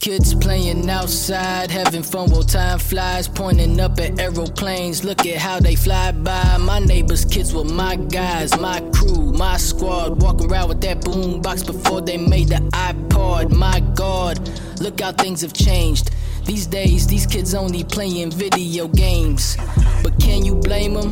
kids playing outside, having fun while time flies, pointing up at aeroplanes. Look at how they fly by. My neighbors' kids were my guys, my crew, my squad. Walking around with that boom box before they made the iPod. My God, look how things have changed. These days, these kids only playing video games. But can you blame them?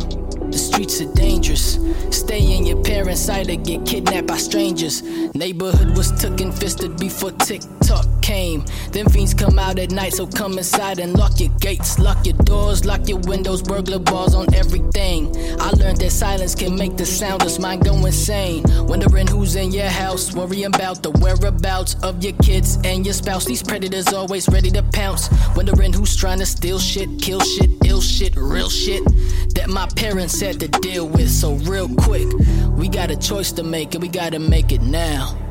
The streets are dangerous. Stay in your parents' sight or get kidnapped by strangers. Neighborhood was took and fisted before TikTok came. Them fiends come out at night, so come inside and lock your gates, lock your doors, lock your windows, burglar bars on everything. I learned that silence can make the soundless mind go insane. Wondering who's in your house, worrying about the whereabouts of your kids and your spouse. These predators always ready to pounce. Wondering who's trying to steal shit, kill shit, ill shit, real shit that my parents had to deal with. So, real quick, we got a choice to make and we gotta make it now.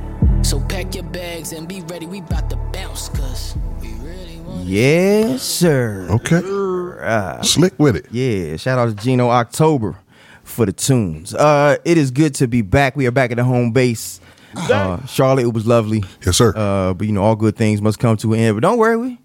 So, pack your bags and be ready, we about to bounce, cause we really want Yes, sir. Okay. Slick with it. Yeah, shout out to Gino October for the tunes. Uh, it is good to be back. We are back at the home base. Uh, Charlotte, it was lovely. Yes, sir. Uh, but you know, all good things must come to an end. But don't worry, we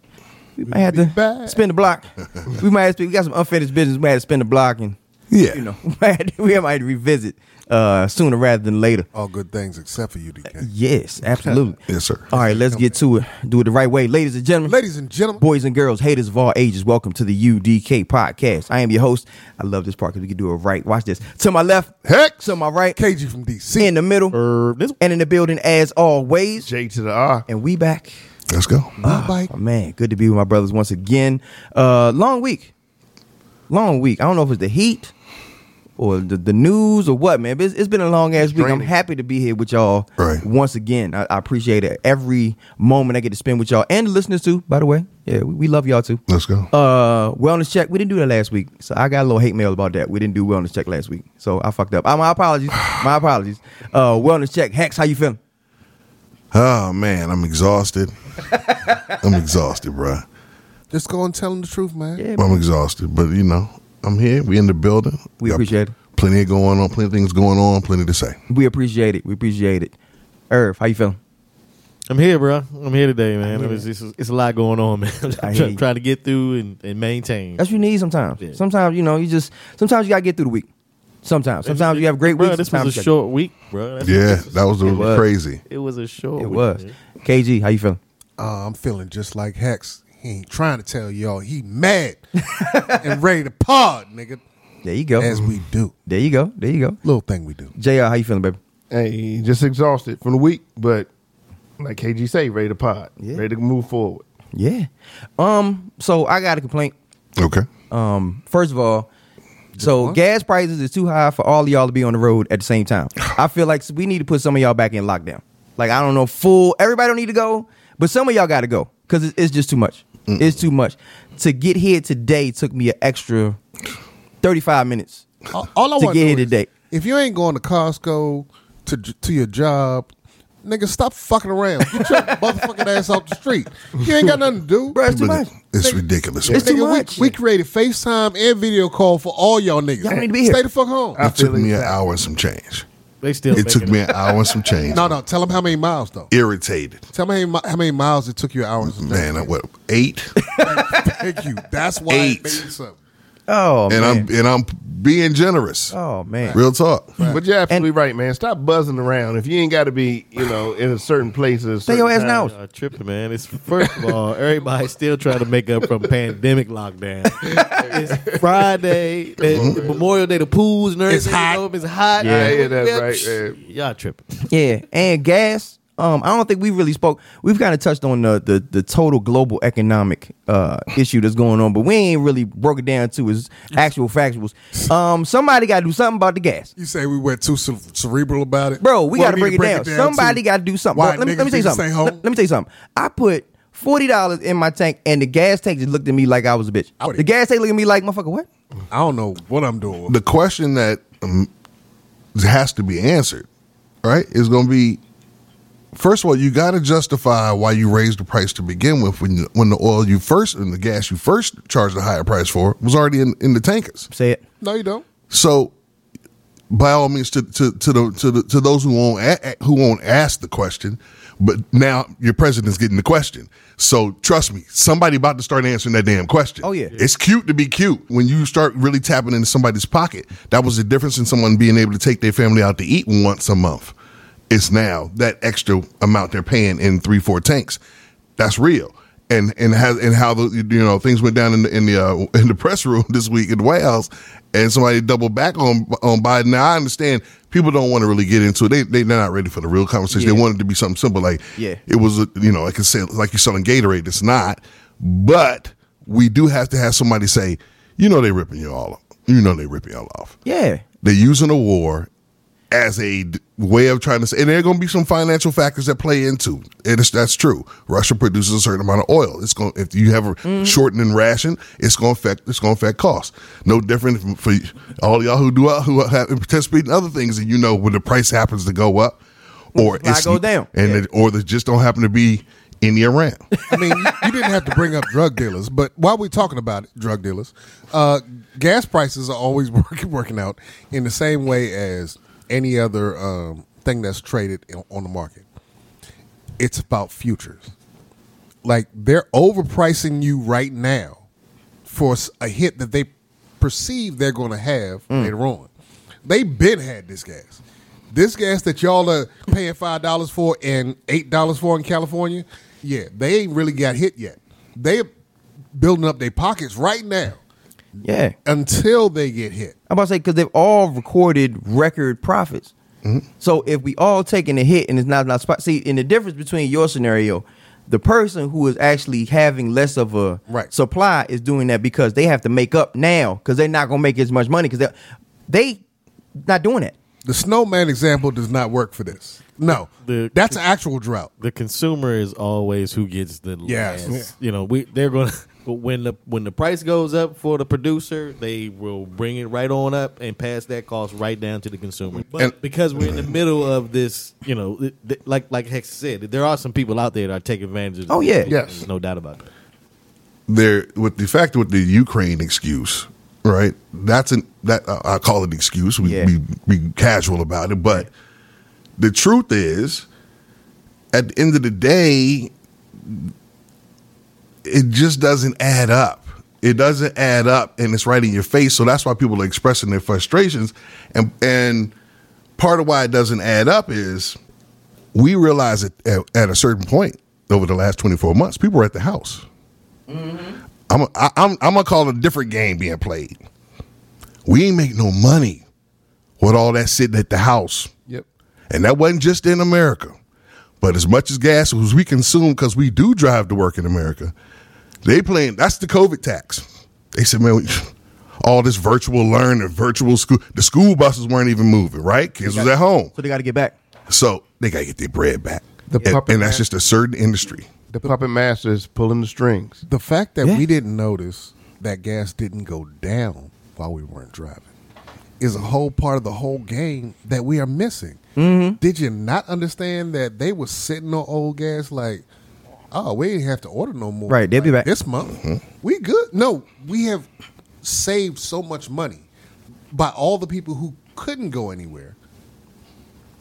we might have to back. spin the block. we might have to, we got some unfinished business. We might have to spin the block and Yeah. you know we might we might revisit uh, sooner rather than later. All good things except for you, DK. Yes, absolutely. Yes, sir. All right, let's get to it. Do it the right way, ladies and gentlemen. Ladies and gentlemen, Boys and girls, haters of all ages, welcome to the UDK podcast. I am your host. I love this part because we can do it right. Watch this. To my left, Hex. To my right, KG from DC. in the middle, Er, this and in the building as always. J to the R. And we back. Let's go. bike. Oh, man, good to be with my brothers once again. Uh, long week, long week. I don't know if it's the heat or the, the news or what, man. But it's, it's been a long ass week. I'm happy to be here with y'all Right. once again. I, I appreciate it. Every moment I get to spend with y'all and the listeners too. By the way, yeah, we, we love y'all too. Let's go. Uh, wellness check. We didn't do that last week, so I got a little hate mail about that. We didn't do wellness check last week, so I fucked up. Uh, my apologies. My apologies. Uh, wellness check. Hex, how you feeling? Oh man, I'm exhausted. I'm exhausted, bruh. Just go and tell them the truth, man. Yeah, I'm exhausted, but you know, I'm here. We in the building. We Got appreciate it. Plenty going on. Plenty of things going on. Plenty to say. we appreciate it. We appreciate it. Irv, how you feeling? I'm here, bro. I'm here today, man. It's, it's, it's a lot going on, man. I'm I try- trying to get through and, and maintain. That's what you need sometimes. Yeah. Sometimes you know you just sometimes you gotta get through the week. Sometimes, sometimes you have great bro, weeks. This sometimes was a short week, bro. That's- Yeah, this is- that was, was. crazy. It was a short. It week, was. man. KG, how you feeling? Uh, I'm feeling just like Hex. He ain't trying to tell y'all he mad and ready to pod, nigga. There you go. As we do. There you go. There you go. Little thing we do. Jr, how you feeling, baby? Hey, just exhausted from the week, but like KG say, ready to pod, Yeah. ready to move forward. Yeah. Um. So I got a complaint. Okay. Um. First of all, so gas prices is too high for all of y'all to be on the road at the same time. I feel like we need to put some of y'all back in lockdown. Like I don't know, full. Everybody don't need to go, but some of y'all got to go because it's, it's just too much. It's too much. To get here today took me an extra thirty five minutes. All, all I want To get to here today. if you ain't going to Costco to to your job, nigga, stop fucking around. Get your motherfucking ass off the street. You ain't got nothing to do. Bro, it's too much. It's ridiculous. It's man. too Nigga, we- much. We, created FaceTime and video call for all y'all niggas. Y'all need to be here. Stay the fuck home. it took me an hour and some change. They still. It took making me an hour and some change. no, no. Tell them how many miles though. Irritated. Tell me how many, how many miles it took you hours. a day. Man, I, what eight? Thank you. That's why Eight. it made something. Oh and man. I'm and I'm being generous. oh man. Real talk. But you're absolutely right, man. Stop buzzing around. If you ain't got to be, you know, in a certain place, at a Stay your ass now. the uh, tripping, man. It's first of all, everybody's still trying to make up from pandemic lockdown. it's Friday, and Memorial Day. The pools and everything. It's hot. open, It's hot. Yeah, Man, yeah, that's yeah, right, man. Y'all tripping. Yeah, and gas. Um, I don't think we really spoke. We've kind of touched on the, the the total global economic uh issue that's going on, but we ain't really broke it down to its actual factuals. Um, somebody got to do something about the gas, You say we went too cere- cerebral about it, bro. We Well, got to need break it down. Somebody got to do something. Bro, let, me, let me tell you something. Home. Let, let me tell you something. I put forty dollars in my tank, and the gas tank just looked at me like I was a bitch. The gas tank looked at me like, motherfucker, what? I don't know what I'm doing. The question that um, has to be answered, right, is going to be first of all, you got to justify why you raised the price to begin with when when the oil you first and the gas you first charged a higher price for was already in, in the tankers. Say it. no, you don't. So, by all means, to to to the to the, to those who won't a, who won't ask the question, But now your president's getting the question. So trust me, somebody about to start answering that damn question. Oh, yeah. It's cute to be cute. When you start really tapping into somebody's pocket, that was the difference in someone being able to take their family out to eat once a month. It's now that extra amount they're paying in three, four tanks. That's real. And and how and how the you know things went down in the in the uh, in the press room this week in the White House, and somebody doubled back on on Biden. Now I understand people don't want to really get into it. They they- they're not ready for the real conversation. They Yeah. want it to be something simple, like Yeah. it was a, you know like I said like you're selling Gatorade. It's not, but we do have to have somebody say, you know, they ripping you all, off. you know, they ripping y'all off. Yeah. They're using a war as a way of trying to say, and there are going to be some financial factors that play into it. Is, that's true. Russia produces a certain amount of oil. It's going if you have a shortening ration, it's going to affect it's going to affect costs. No different for all y'all who do who have participate in other things, and you know when the price happens to go up, or Supply it's go down. and Yeah. it, or they just don't happen to be in any around. I mean, you, you didn't have to bring up drug dealers, but while we're talking about it, drug dealers, uh, gas prices are always working working out in the same way as any other um, thing that's traded on the market. It's about futures. Like they're overpricing you right now for a hit that they perceive they're going to have later on. They been had this gas. This gas that y'all are paying five dollars for and eight dollars for in California, yeah, they ain't really got hit yet. They are building up their pockets right now Yeah. until they get hit. I'm about to say because they've all recorded record profits. Mm-hmm. So if we all taking a hit and it's not not spot, see, in the difference between your scenario, the person who is actually having less of a Right. supply is doing that because they have to make up now because they're not gonna make as much money because they they not doing it. The snowman example does not work for this. No, The- that's an actual drought. the consumer is always who gets the Yes. last. You know, we they're going to when the when the price goes up for the producer, they will bring it right on up and pass that cost right down to the consumer. But And- because we're in the middle of this, you know, th- th- like like Hex said, there are some people out there that are taking advantage of. Oh, yeah. Yes. There's no doubt about that. there with the fact with the Ukraine excuse, right? That's an that uh, I call it an excuse. We Yeah. we be casual about it, but the truth is, at the end of the day, it just doesn't add up. It doesn't add up, and it's right in your face. So that's why people are expressing their frustrations, and and part of why it doesn't add up is we realize it at, at a certain point over the last twenty four months, people are at the house. Mm-hmm. I'm I, I'm I'm gonna call it a different game being played. We ain't make no money with all that sitting at the house, Yep. and that wasn't just in America. But as much as gas as we consume, because we do drive to work in America, they playing. That's the COVID tax. They said, man, we, all this virtual learning, virtual school. The school buses weren't even moving. Right, kids was at home, So they got to get back. so they gotta get their bread back. The and, puppet and that's just a certain industry. The puppet master is pulling the strings. The fact that Yeah. we didn't notice that gas didn't go down while we weren't driving is a whole part of the whole game that we are missing. Mm-hmm. Did you not understand that they were sitting on old gas like, oh, we didn't have to order no more. Right, they'll be back. this month. We good. No, we have saved so much money by all the people who couldn't go anywhere.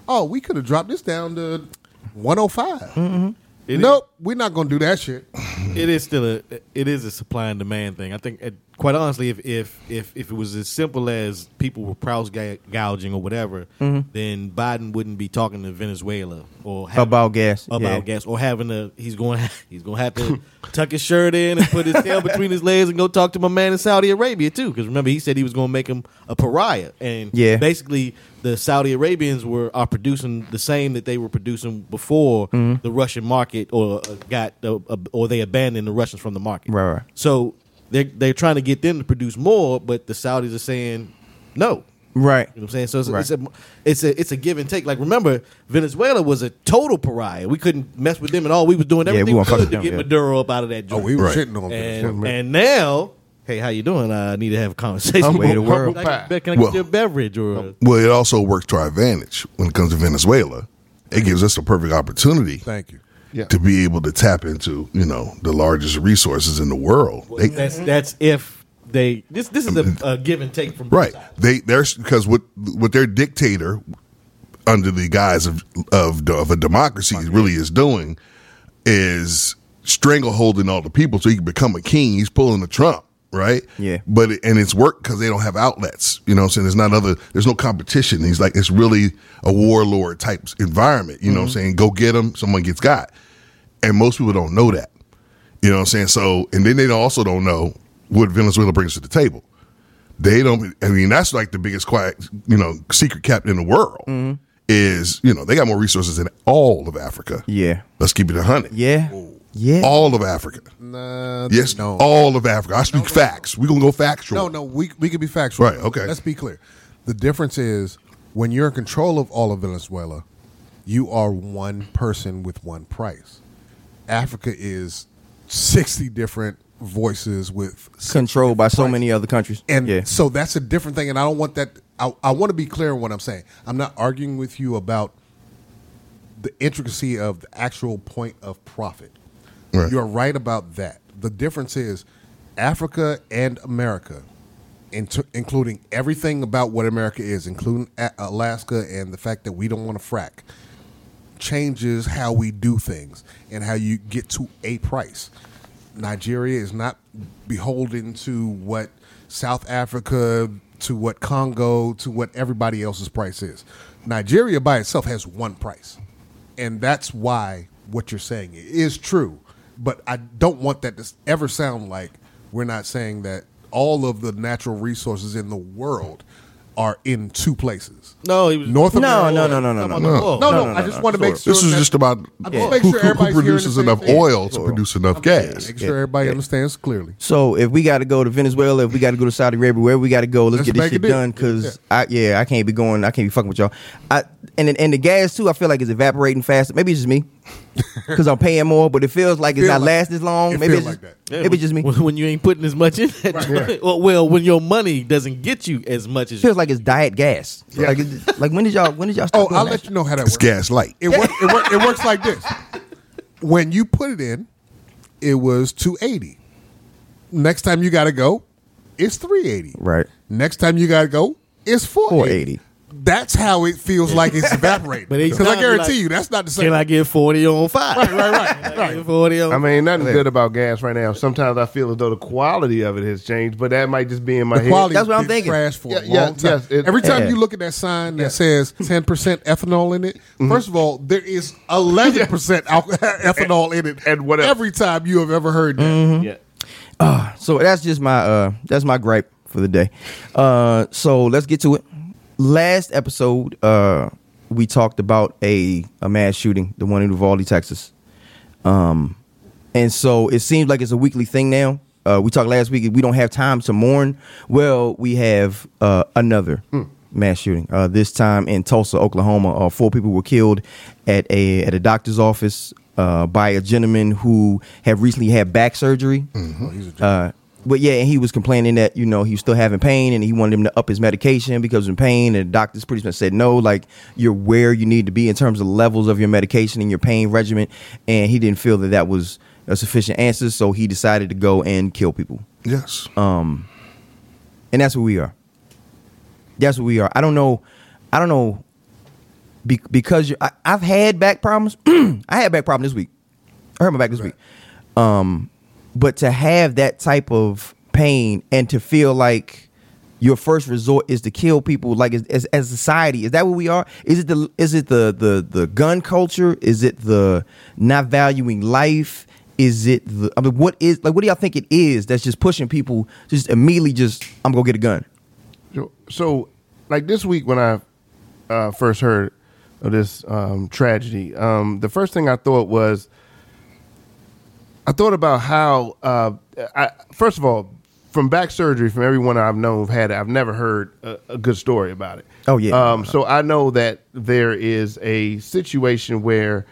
Oh, we could have dropped this down to 105. It nope, we're not going to do that shit. it is still a it is a supply and demand thing. I think, uh, quite honestly, if if if, if it was as simple as people were price gouging or whatever, then Biden wouldn't be talking to Venezuela or having- About gas, about yeah. gas, or having a he's going he's going to have to tuck his shirt in and put his tail between his legs and go talk to my man in Saudi Arabia too. Because remember, he said he was going to make him a pariah, and Yeah. basically the Saudi Arabians were are producing the same that they were producing before Mm-hmm. the Russian market or uh, got uh, uh, or they abandoned the Russians from the market. Right, right. So they they're trying to get them to produce more, but the Saudis are saying no. Right. You know what I'm saying? So it's, Right. it's a it's a it's a give and take. Like remember, Venezuela was a total pariah. We couldn't mess with them at all. We was doing Yeah, we everything we, won't fuck could to them, get yeah. Maduro up out of that Oh, joint. we were Right. shitting on and, and now, hey, how you doing? I need to have a conversation. Humble- Way the world. Can I get, can I get Well- you a beverage or? Uh, well, it also works to our advantage when it comes to Venezuela. It gives us a perfect opportunity Thank you. Yeah. to be able to tap into, you know, the largest resources in the world. They, that's that's if they this this is a, mm-hmm. a give and take from right. They there's because with with their dictator under the guise of of, of a democracy really is doing is strangleholding all the people so he can become a king. He's pulling the Trump, right? Yeah. But it, and it's work because they don't have outlets. You know, what I'm saying there's not other. There's no competition. He's like it's really a warlord type environment. You know, what I'm mm-hmm. saying go get them. Someone gets got, and most people don't know that. You know what I'm saying? So, and then they also don't know what Venezuela brings to the table. They don't. I mean, that's like the biggest quiet, you know, secret captain in the world. Mm-hmm. Is you know they got more resources than all of Africa. Yeah. Let's keep it a hundred. Yeah. Yeah. All of Africa. Nah, Yes, no. all of Africa. I speak facts. We're gonna go factual. No, no, we we can be factual. Right, okay. Let's be clear. The difference is when you're in control of all of Venezuela, you are one person with one price. Africa is sixty different voices with Controlled by so many other countries. And yeah. so that's a different thing. And I don't want that. I, I want to be clear on what I'm saying. I'm not arguing with you about the intricacy of the actual point of profit. Right. You're right about that. The difference is Africa and America, including everything about what America is, including A- Alaska and the fact that we don't want to frack, changes how we do things and how you get to a price. Nigeria is not beholden to what South Africa, to what Congo, to what everybody else's price is. Nigeria by itself has one price. And that's why what you're saying is true. But I don't want that to ever sound like we're not saying that all of the natural resources in the world are in two places. No, he was North No, America. no, no, no, no, no, About no. No, no, no, I just no, want to make sure. This is just about I just make sure who, who everybody's hearing produces enough thing. oil to produce enough gas. Make sure everybody understands clearly. So if we got to go to Venezuela, if we got to go to Saudi Arabia, wherever we got to go, let's, Let's get this shit done. Because I yeah, I can't be going. I can't be fucking with y'all. I and and the gas too. I feel like it's evaporating faster. Maybe it's just me because I'm paying more, but it feels like it's Feel not like- lasting as long. it Maybe feel it's like just, that. Yeah, maybe it's just me. When, when you ain't putting as much in that. well, well, when your money doesn't get you as much as It feels like it's diet gas. Like it's, like when did y'all when did y'all start? Oh, doing I'll that let you know how that It's works. gas light. It, work, it, work, it works like this. When you put it in, it was 280. Next time you got to go, it's 380. Right. Next time you got to go, it's 480. 480. That's how it feels like it's evaporating. But Because I guarantee you like- you, that's not the same. Can I get 40 on 5? Right, right, right, Can I 40 on I mean, nothing good about gas right now. Sometimes I feel as though the quality of it has changed, but that might just be in my the head. quality That's what I'm thinking. trash for Yeah, a yeah, long time. yes, it- Every time Yeah. you look at that sign that says 10% ethanol in it, first of all, there is 11% ethanol in it. And whatever. Every time you have ever heard that. Yeah. So that's just my uh that's my gripe for the day. Uh so let's get to it. Last episode uh we talked about a a mass shooting, the one in Uvalde, Texas. Um and so it seems like it's a weekly thing now. Uh we talked last week we don't have time to mourn. Well, we have uh another mass shooting. Uh this time in Tulsa, Oklahoma. Uh four people were killed at a at a doctor's office uh by a gentleman who had recently had back surgery. Uh, but yeah, and he was complaining that you know he was still having pain, and he wanted him to up his medication because of pain. And the doctors pretty much said no, like you're where you need to be in terms of levels of your medication and your pain regimen. And he didn't feel that that was a sufficient answer, so he decided to go and kill people. Yes. Um, and that's where we are. That's where we are. I don't know. I don't know. Be, because I, I've had back problems. I had back problem this week. I hurt my back this week. Um, but to have that type of pain and to feel like your first resort is to kill people, like as, as, society, is that what we are? Is it the is it the the the gun culture? Is it the not valuing life? Is it the I mean, what is like? What do y'all think it is that's just pushing people just immediately just I'm gonna get a gun? So, so, like this week when I uh, first heard of this um, tragedy, um, the first thing I thought was, I thought about how, uh, I, first of all, from back surgery, from everyone I've known who've had it, I've never heard a, a good story about it. Oh, yeah. Um, so I know that there is a situation where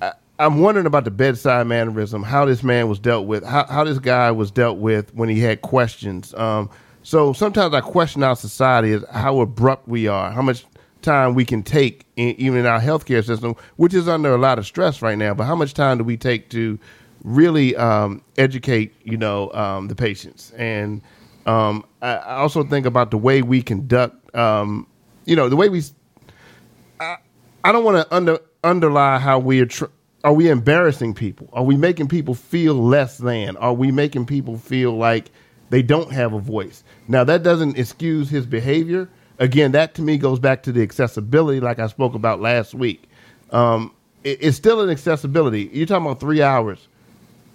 I, I'm wondering about the bedside mannerism, how this man was dealt with, how, how this guy was dealt with when he had questions. Um, so sometimes I question our society is how abrupt we are, how much time we can take, in, even in our healthcare system, which is under a lot of stress right now. But how much time do we take to really um, educate, you know, um, the patients? And um, I, also think about the way we conduct, um, you know, the way we I, I don't want to under underlie how we are. Tr- are we embarrassing people? Are we making people feel less than? Are we making people feel like they don't have a voice? Now that doesn't excuse his behavior. Again, that to me goes back to the accessibility, like I spoke about last week. Um, it- it's still an accessibility. You're talking about three hours.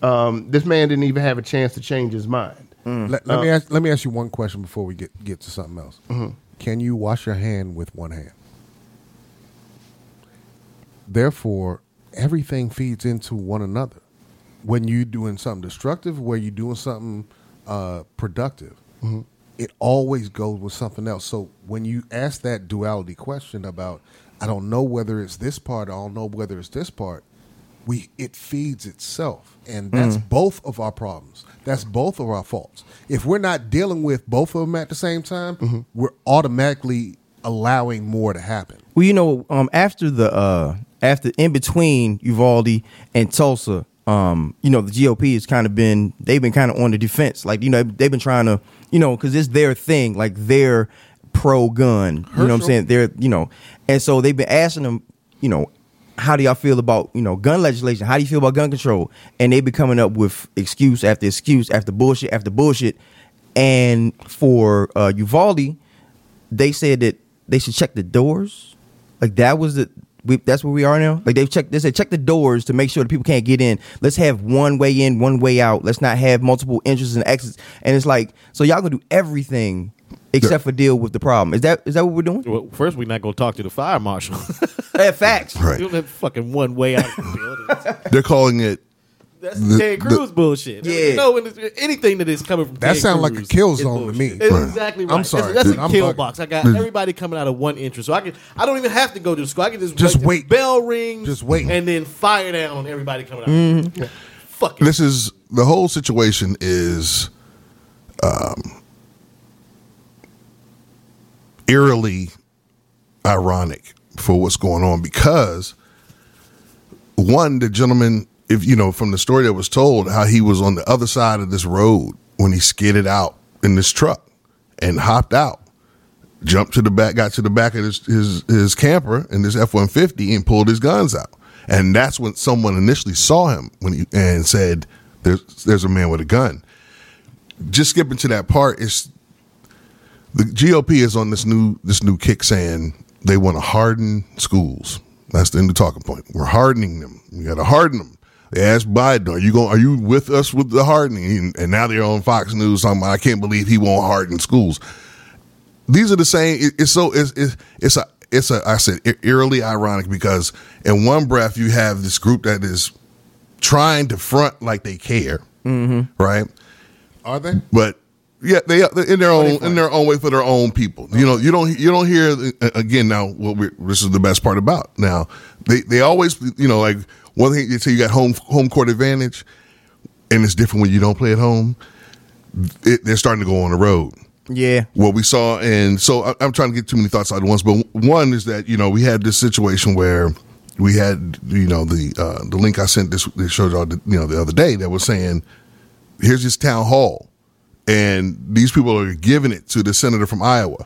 Um, this man didn't even have a chance to change his mind. Let, let me ask, let me ask you one question before we get get to something else. Mm-hmm. Can you wash your hand with one hand? Therefore, everything feeds into one another. When you're doing something destructive, where you're doing something uh, productive, Mm-hmm. it always goes with something else. So when you ask that duality question about, I don't know whether it's this part, I don't know whether it's this part, we it feeds itself. And that's both of our problems. That's both of our faults. If we're not dealing with both of them at the same time we're automatically allowing more to happen. Well, you know, um, after the uh, after in between Uvalde and Tulsa, um, you know, the GOP has kind of been they've been kind of on the defense. Like, you know, they've been trying to, you know, because it's their thing, like they're pro gun. You know what I'm saying? They're, you know, and so they've been asking them, you know, how do y'all feel about you know gun legislation? How do you feel about gun control? And they be coming up with excuse after excuse after bullshit after bullshit. And for uh, Uvalde, they said that they should check the doors. Like that was the we, that's where we are now. Like they've checked. They said check the doors to make sure that people can't get in. Let's have one way in, one way out. Let's not have multiple entrances and exits. And it's like so y'all gonna do everything except for deal with the problem. Is that is that what we're doing? Well, first, we're not going to talk to the fire marshal. Yeah, facts. Right. you don't have fucking one way out of the building. They're calling it That's The- Ted the- Cruz bullshit. Yeah. No, anything that is coming from That Ted sound like a kill zone to me. It's Right. exactly right. I'm That's- sorry. That's, a I'm kill bugging. box. I got everybody coming out of one entrance, so I can. I don't even have to go to the school. I can just, Just wait. till wait. Bell rings. Just wait. and then fire down on everybody coming out. Mm-hmm. Fuck it. this is the whole situation is um, eerily ironic for what's going on because one the gentleman if you know from the story that was told how he was on the other side of this road when he skidded out in this truck and hopped out jumped to the back got to the back of his his, his camper in this F-150 and pulled his guns out. And that's when someone initially saw him when he and said there's there's a man with a gun. Just skipping to that part is the GOP is on this new this new kick saying they want to harden schools. That's the end of the talking point. We're hardening them. We got to harden them. They asked Biden, "Are you going? Are you with us with the hardening?" And, and now they're on Fox News talking about, "I can't believe he won't harden schools." These are the same. it- it's so it's it's, it's a it's a I said eerily ironic because in one breath you have this group that is trying to front like they care, mm-hmm. right? Are they? but yeah, they in their own in their own way for their own people. You know, you don't you don't hear uh, again now. What we this is the best part about now. They they always you know like one thing you say you got home home court advantage, and it's different when you don't play at home. It, they're starting to go on the road Yeah. what we saw and so I, i'm trying to get too many thoughts out at once but one is that you know we had this situation where we had you know the uh, the link i sent this, this showed y'all you know the other day that was saying here's this town hall and these people are giving it to the senator from iowa.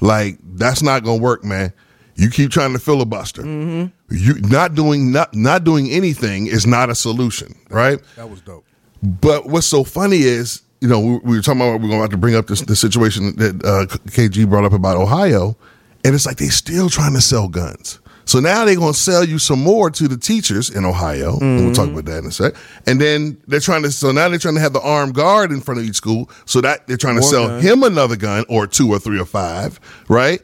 Like that's not gonna work man. You keep trying to filibuster. You not doing not not doing anything is not a solution right? That was dope. but what's so funny is, you know, we, we were talking about we're going to have to bring up this the situation that uh, KG brought up about Ohio, and it's like they still trying to sell guns. So now they're going to sell you some more to the teachers in Ohio. And we'll talk about that in a sec. And then they're trying to. So now they're trying to have the armed guard in front of each school. So that they're trying to sell guns. him another gun or two or three or five, right?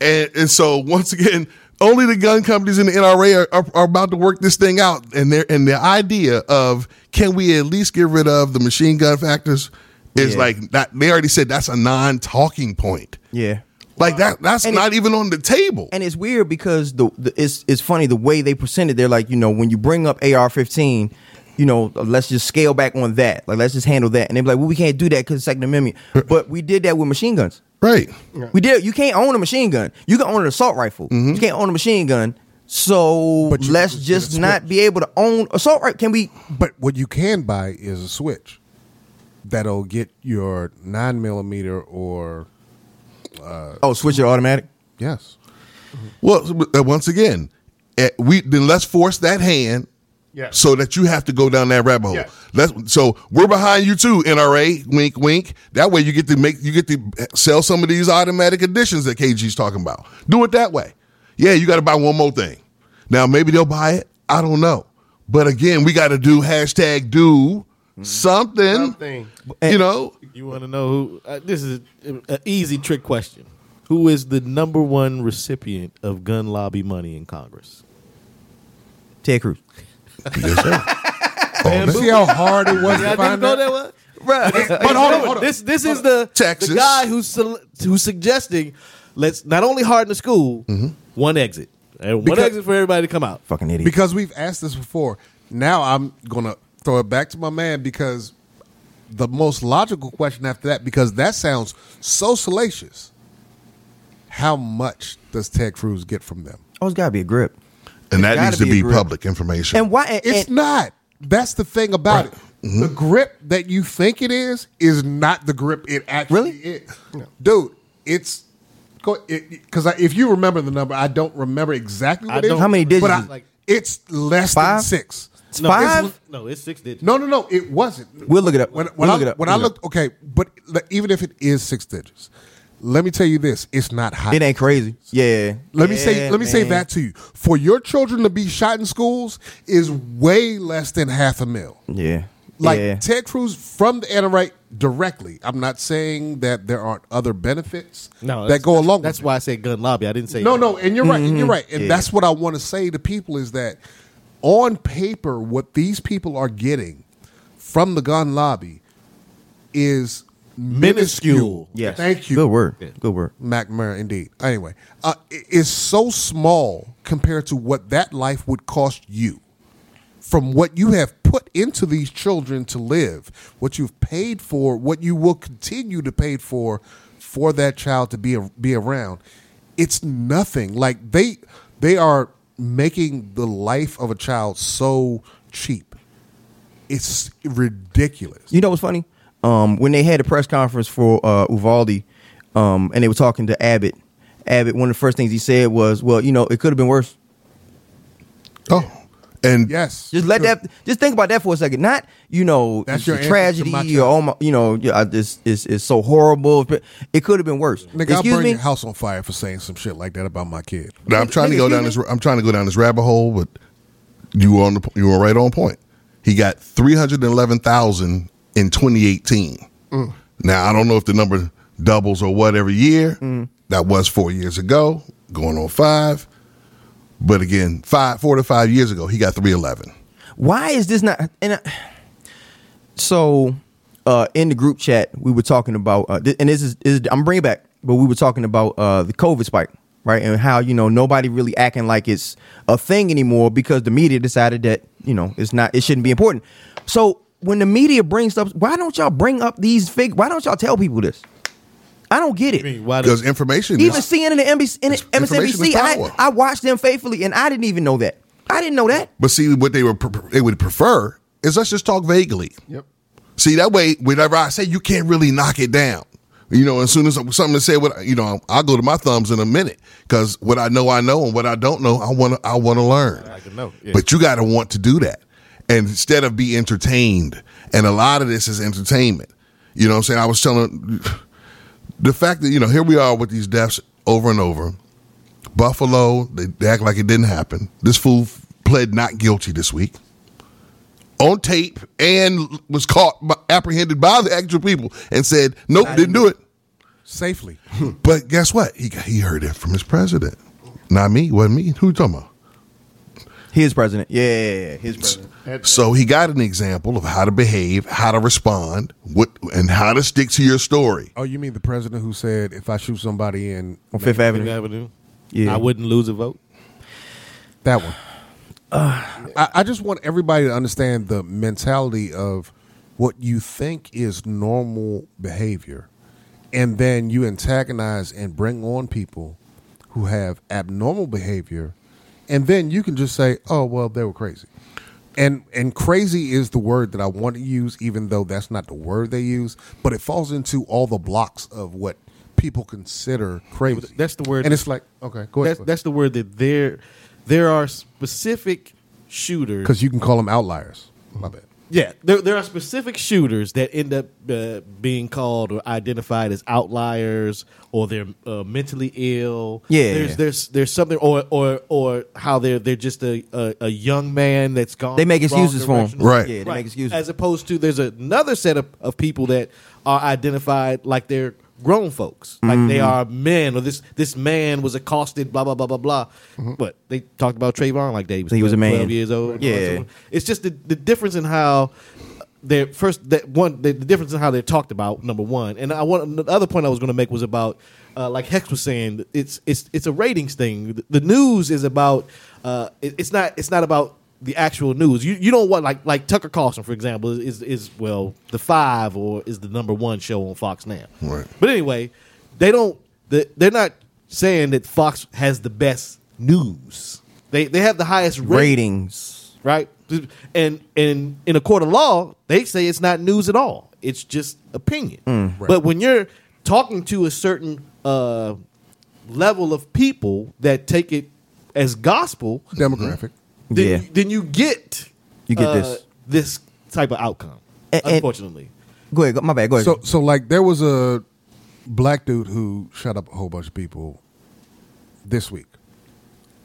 And and so once again, only the gun companies in the NRA are, are, are about to work this thing out, and their and the idea of can we at least get rid of the machine gun factors is Yeah. like that. They already said that's a non-talking point. Yeah. Like that. That's And not even on the table. And it's weird because the, the it's it's funny the way they present it. They're like, you know, when you bring up AR-15, you know, let's just scale back on that. Like, let's just handle that. And they're like, well, we can't do that because Second Amendment. but we did that with machine guns. right. We did. You can't own a machine gun. You can own an assault rifle. Mm-hmm. You can't own a machine gun. So But you let's can get just not be able to own assault rifle. Can we? But what you can buy is a switch that'll get your nine millimeter or Oh, switch it automatic. yes. Well, uh, once again, eh, we then let's force that hand Yeah. so that you have to go down that rabbit hole. Yeah. Let's so we're behind you too, NRA. Wink, wink. That way you get to make you get to sell some of these automatic additions that KG's talking about. Do it that way. Yeah, you got to buy one more thing. Now maybe they'll buy it. I don't know. But again, we got to do hashtag do something. Something. You know, You want to know who? Uh, this is an easy trick question. Who is the number one recipient of gun lobby money in Congress? Ted Cruz. yes, sir. You see how hard it was Yeah, I to find didn't go that? that way. But hold on, hold on. This this is the Texas. the guy who's who's suggesting let's not only harden the school, one exit, and one Because- exit for everybody to come out. Fucking idiot. Because we've asked this before. Now I'm gonna throw it back to my man because the most logical question after that, because that sounds so salacious. How much does Ted Cruz get from them? oh, it's got to be a grip. and that needs gotta be be public information. And why? And, It's and- not. That's the thing about it. Mm-hmm. The grip that you think it is is not the grip it actually Really? is. Dude, it's go because if you remember the number, I don't remember exactly what it is. How many digits But I- Like- it's less Five? than six. It's No, five. It's, no, it's six digits. No, no, no. It wasn't. We'll look it up. When, when We'll I, look it up. When We'll I look looked, okay, but like, even if it is six digits, let me tell you this: it's not high. it ain't crazy. Yeah. Let me say, Yeah, let me say that to you: for your children to be shot in schools is way less than half a mil. Yeah. Like yeah. Ted Cruz from the NRA directly. I'm not saying that there aren't other benefits No, that go along. That's with why I said gun lobby. I didn't say no, no, and you're right, and you're right, and Mm-hmm. Yeah. that's what I want to say to people is that on paper, what these people are getting from the gun lobby is minuscule. Minuscule. Yes. Thank you. Good word. Good word. McMurray, indeed. Anyway, uh, it is so small compared to what that life would cost you. From what you have put into these children to live, what you've paid for, what you will continue to pay for, for that child to be be around, it's nothing. Like they they are making the life of a child so cheap. It's ridiculous. You know what's funny? Um, when they had a press conference for uh, Uvalde, um, and they were talking to Abbott, Abbott, one of the first things he said was, "Well, you know, it could have been worse." oh, and Yes. Just let Sure. that. Just think about that for a second. Not you know, That's your a tragedy my or oh my, you know, yeah, this is is so horrible. It could have been worse. Nigga, I'll burn me? your house on fire for saying some shit like that about my kid. Now I'm trying to go down excuse this. I'm trying to go down this rabbit hole, but you were on the. You were right on point. He got three hundred eleven thousand in 2018. Mm. Now I don't know if the number doubles or what every year. Mm. That was four years ago, going on five. But again, five, four to five years ago, he got three eleven. Why is this not? And I, so, uh, in the group chat, we were talking about, uh, th- and this is, is I'm bringing back, but we were talking about uh, the COVID spike, right? And how you know nobody really acting like it's a thing anymore because the media decided that you know it's not, it shouldn't be important. So when the media brings up, why don't y'all bring up these fig? Why don't y'all tell people this? I don't get it. Why Because does, information, Even is, CNN and NBC, and MSNBC, I. I watched them faithfully, and I didn't even know that. I didn't know that. but see what they were they would prefer is let's just talk vaguely. Yep. See that way, whenever I say you can't really knock it down, you know, as soon as something to say, what you know, I'll go to my thumbs in a minute because what I know, I know, and what I don't know, I want to, I want to learn. I can know. Yeah. But you got to want to do that, and instead of be entertained, and a lot of this is entertainment. You know, what I'm saying I was telling the fact that you know here we are with these deaths over and over. Buffalo, they, they act like it didn't happen. This fool pled not guilty this week on tape and was caught, apprehended by the actual people, and said, "Nope, didn't do it." Safely. But guess what? He he heard it from his president, not me. Wasn't me. Who you talking about? His president, yeah, yeah, yeah, his president. So he got an example of how to behave, how to respond, what and how to stick to your story. Oh, you mean the president who said if I shoot somebody in on Fifth Fifth Avenue. Avenue? Yeah. I wouldn't lose a vote. that one? I, I just want everybody to understand the mentality of what you think is normal behavior, and then you antagonize and bring on people who have abnormal behavior, and then you can just say, "Oh, well, they were crazy." And and crazy is the word that I want to use, even though that's not the word they use, but it falls into all the blocks of what people consider crazy. That's the word. and it's like, okay, go ahead. that's that's the word that they're there are specific shooters Because you can call them outliers. My bad. Yeah, there there are specific shooters that end up uh, being called or identified as outliers, or they're uh, mentally ill. Yeah. there's there's there's something, or or or how they're they're just a a, a young man that's gone. They make the wrong excuses for 'em. direction. Right. Yeah, they make excuses. As opposed to there's another set of, of people that are identified like they're grown folks, like they Mm-hmm. are men, or this this man was accosted, blah blah blah blah blah. But they talked about Trayvon like that he was, He was a man, 12 man. years old. Yeah. It's just the, the difference in how they're first that one the, the difference in how they're talked about. Number one, and I want the other point I was going to make was about uh, like Hex was saying. It's it's it's a ratings thing. The, the news is about. Uh, it- it's not it's not about the actual news. You you don't want like like Tucker Carlson for example is is well the five or is the number one show on Fox now. Right. But anyway, they don't. the- They're not saying that Fox has the best news. They they have the highest rating Ratings. right? And and in a court of law, they say it's not news at all. It's just opinion. But when you're talking to a certain uh, level of people that take it as gospel, Demographic. Then, Yeah. then you get You get uh, this. this type of outcome. And- and- unfortunately, Go ahead. My bad. Go ahead. So, so like there was a black dude who shut up a whole bunch of people this week,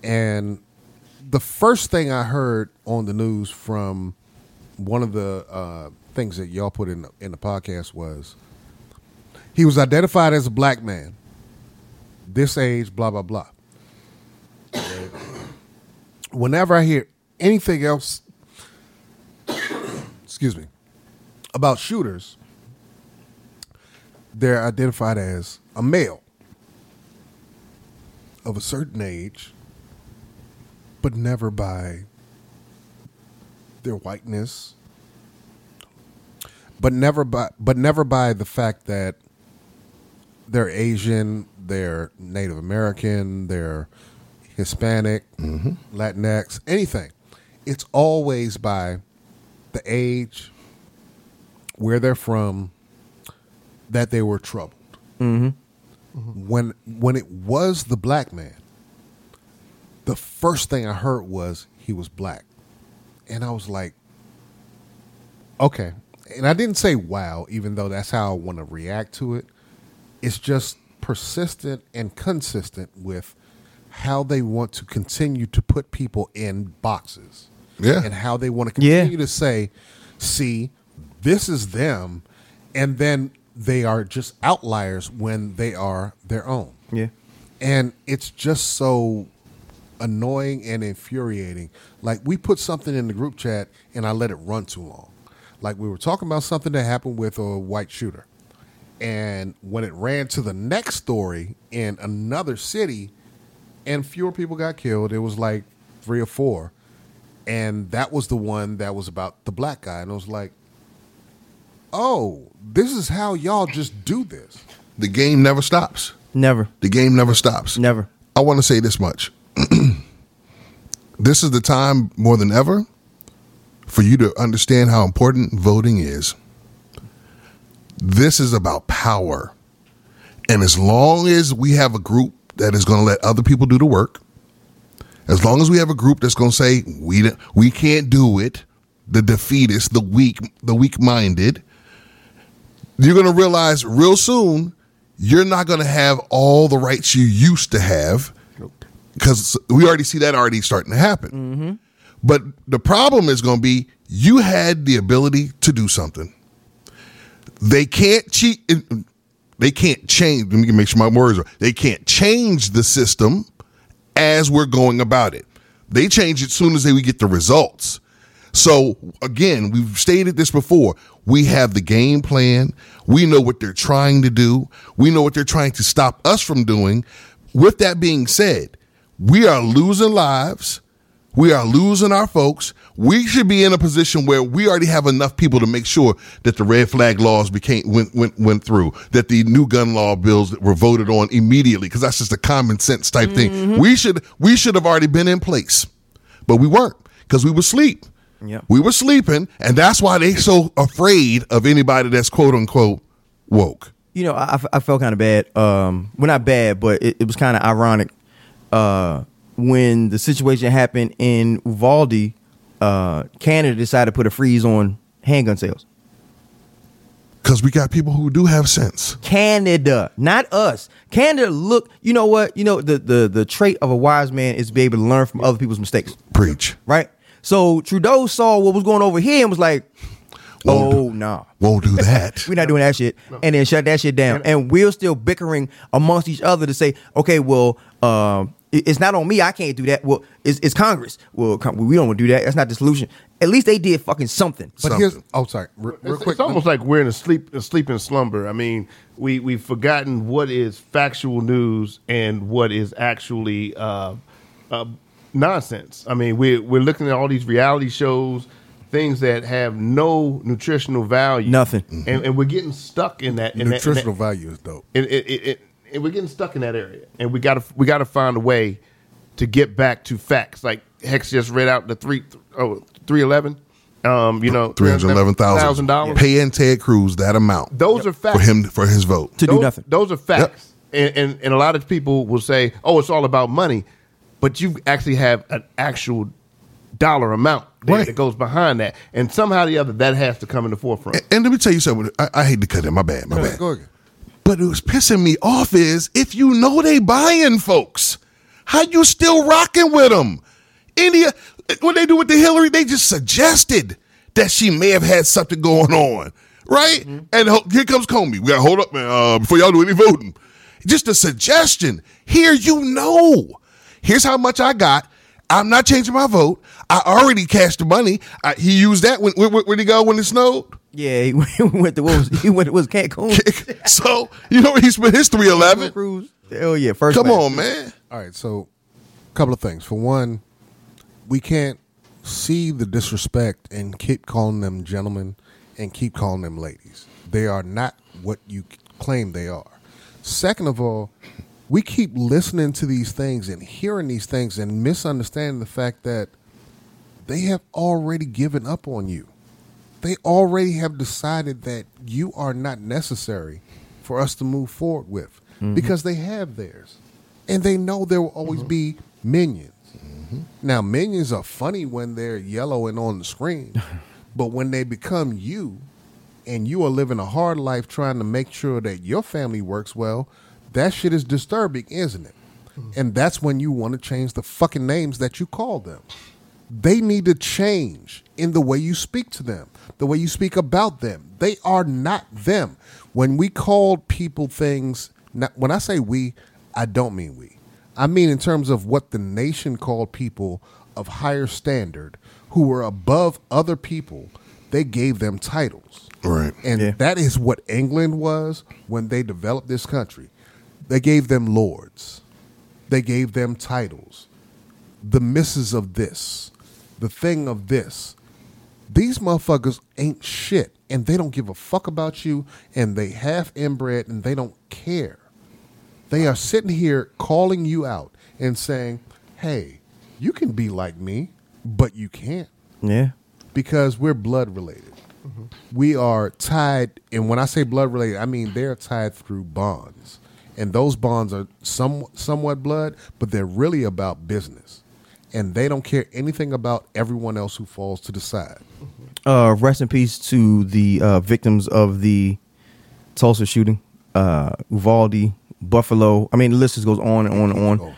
and the first thing I heard on the news from one of the uh, things that y'all put in the, in the podcast was he was identified as a black man, this age, blah blah blah. Whenever I hear anything else, excuse me, about shooters, they're identified as a male of a certain age, but never by their whiteness, but never by but never by the fact that they're Asian, they're Native American, they're Hispanic, Latinx, anything. It's always by the age, where they're from, that they were troubled. Mm-hmm. When when it was the black man, the first thing I heard was he was black, and I was like, okay. And I didn't say wow, even though that's how I want to react to it. It's just persistent and consistent with how they want to continue to put people in boxes. Yeah. And how they want to Yeah. continue to say, see, this is them. And then they are just outliers when they are their own. yeah. And it's just so annoying and infuriating. Like we put something in the group chat and I let it run too long. Like we were talking about something that happened with a white shooter. And when it ran to the next story in another city and fewer people got killed, it was like three or four. And that was the one that was about the black guy. And I was like, oh, this is how y'all just do this. The game never stops. Never. The game never stops. Never. I want to say this much. this is the time more than ever for you to understand how important voting is. This is about power. And as long as we have a group that is going to let other people do the work, as long as we have a group that's going to say we we can't do it, the defeatist, the weak, the weak-minded, you're going to realize real soon you're not going to have all the rights you used to have because we already see that already starting to happen. Mm-hmm. But the problem is going to be you had the ability to do something. They can't cheat. They can't change. Let me make sure my words are. They can't change the system as we're going about it. They change it as soon as they we get the results. So again, we've stated this before. We have the game plan. We know what they're trying to do. We know what they're trying to stop us from doing. With that being said, we are losing lives. We are losing our folks. We should be in a position where we already have enough people to make sure that the red flag laws became went went, went through, that the new gun law bills were voted on immediately, because that's just a common sense type thing. We should we should have already been in place, but we weren't because we were asleep. Yep. We were sleeping, and that's why they so afraid of anybody that's quote unquote woke. You know, I, I felt kind of bad. Um, well, not bad, but it, it was kind of ironic. Uh, when the situation happened in Uvalde, uh, Canada decided to put a freeze on handgun sales. Because we got people who do have sense. Canada, not us. Canada, look, you know what? You know the the the trait of a wise man is to be able to learn from other people's mistakes, Preach. right? So Trudeau saw what was going over here and was like, Won't "Oh do- no, Won't do that. we're not doing that shit," and then shut that shit down. And we're still bickering amongst each other to say, "Okay, well, um, it- it's not on me. I can't do that. Well, it's, it's Congress. Well, we don't want to do that. That's not the solution. At least they did fucking something." But here's oh sorry, real, real It's, quick. it's almost like we're in a sleep, a sleeping slumber. I mean, we we've forgotten what is factual news and what is actually uh, uh, nonsense. I mean, we're we're looking at all these reality shows, things that have no nutritional value, Nothing. and, and we're getting stuck in that. In that- in that- nutritional value is dope. it, it, it, it, and we're getting stuck in that area, and we got to we got to find a way to get back to facts. Like Hex just read out the three oh three eleven. Um, you know, Three hundred eleven thousand dollars. Paying Ted Cruz that amount Those are facts for him for his vote. To do nothing. Those are facts, and, and and a lot of people will say, "Oh, it's all about money," but you actually have an actual dollar amount there Right. that goes behind that, and somehow or the other that has to come in the forefront. And, and let me tell you something. I, I hate to cut in. My bad. My Go bad. go again. But it was pissing me off is if you know they buying folks, how you still rocking with them? India, what they do with the Hillary, they just suggested that she may have had something going on, right? And here comes Comey. We got to hold up, man, uh, before y'all do any voting. Just a suggestion. Here, you know. Here's how much I got. I'm not changing my vote. I already cashed the money. I, he used that when where, where'd he go when it snowed? Yeah, he went to what was he went to was Cancun. so you know he spent his three eleven. Cruise. Hell yeah, first. Come class. on, man. All right, so a couple of things. For one, we can't see the disrespect and keep calling them gentlemen and keep calling them ladies. They are not what you claim they are. Second of all, we keep listening to these things and hearing these things and misunderstanding the fact that they have already given up on you. They already have decided that you are not necessary for us to move forward with mm-hmm. because they have theirs. And they know there will always mm-hmm. be minions. Mm-hmm. Now, minions are funny when they're yellow and on the screen, but when they become you and you are living a hard life trying to make sure that your family works well, that shit is disturbing, isn't it? Mm. And that's when you want to change the fucking names that you call them they need to change in the way you speak to them, the way you speak about them. They are not them. When we called people things, not, when I say we, I don't mean we. I mean in terms of what the nation called people of higher standard who were above other people, they gave them titles. Right. And Yeah. that is what England was when they developed this country. They gave them lords. They gave them titles. The misses of this, the thing of this. These motherfuckers ain't shit and they don't give a fuck about you and they half inbred and they don't care. They are sitting here calling you out and saying, hey, you can be like me, but you can't Yeah. because we're blood related. Mm-hmm. We are tied, and when I say blood related, I mean they're tied through bonds, and those bonds are some somewhat blood, but they're really about business, and they don't care anything about everyone else who falls to the side. Uh, rest in peace to the uh, victims of the Tulsa shooting, uh, Uvalde, Buffalo. I mean, the list just goes on and on and on.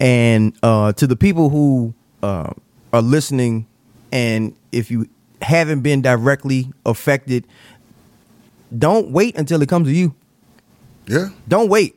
And uh, to the people who uh, are listening, and if you haven't been directly affected, don't wait until it comes to you. Yeah. Don't wait.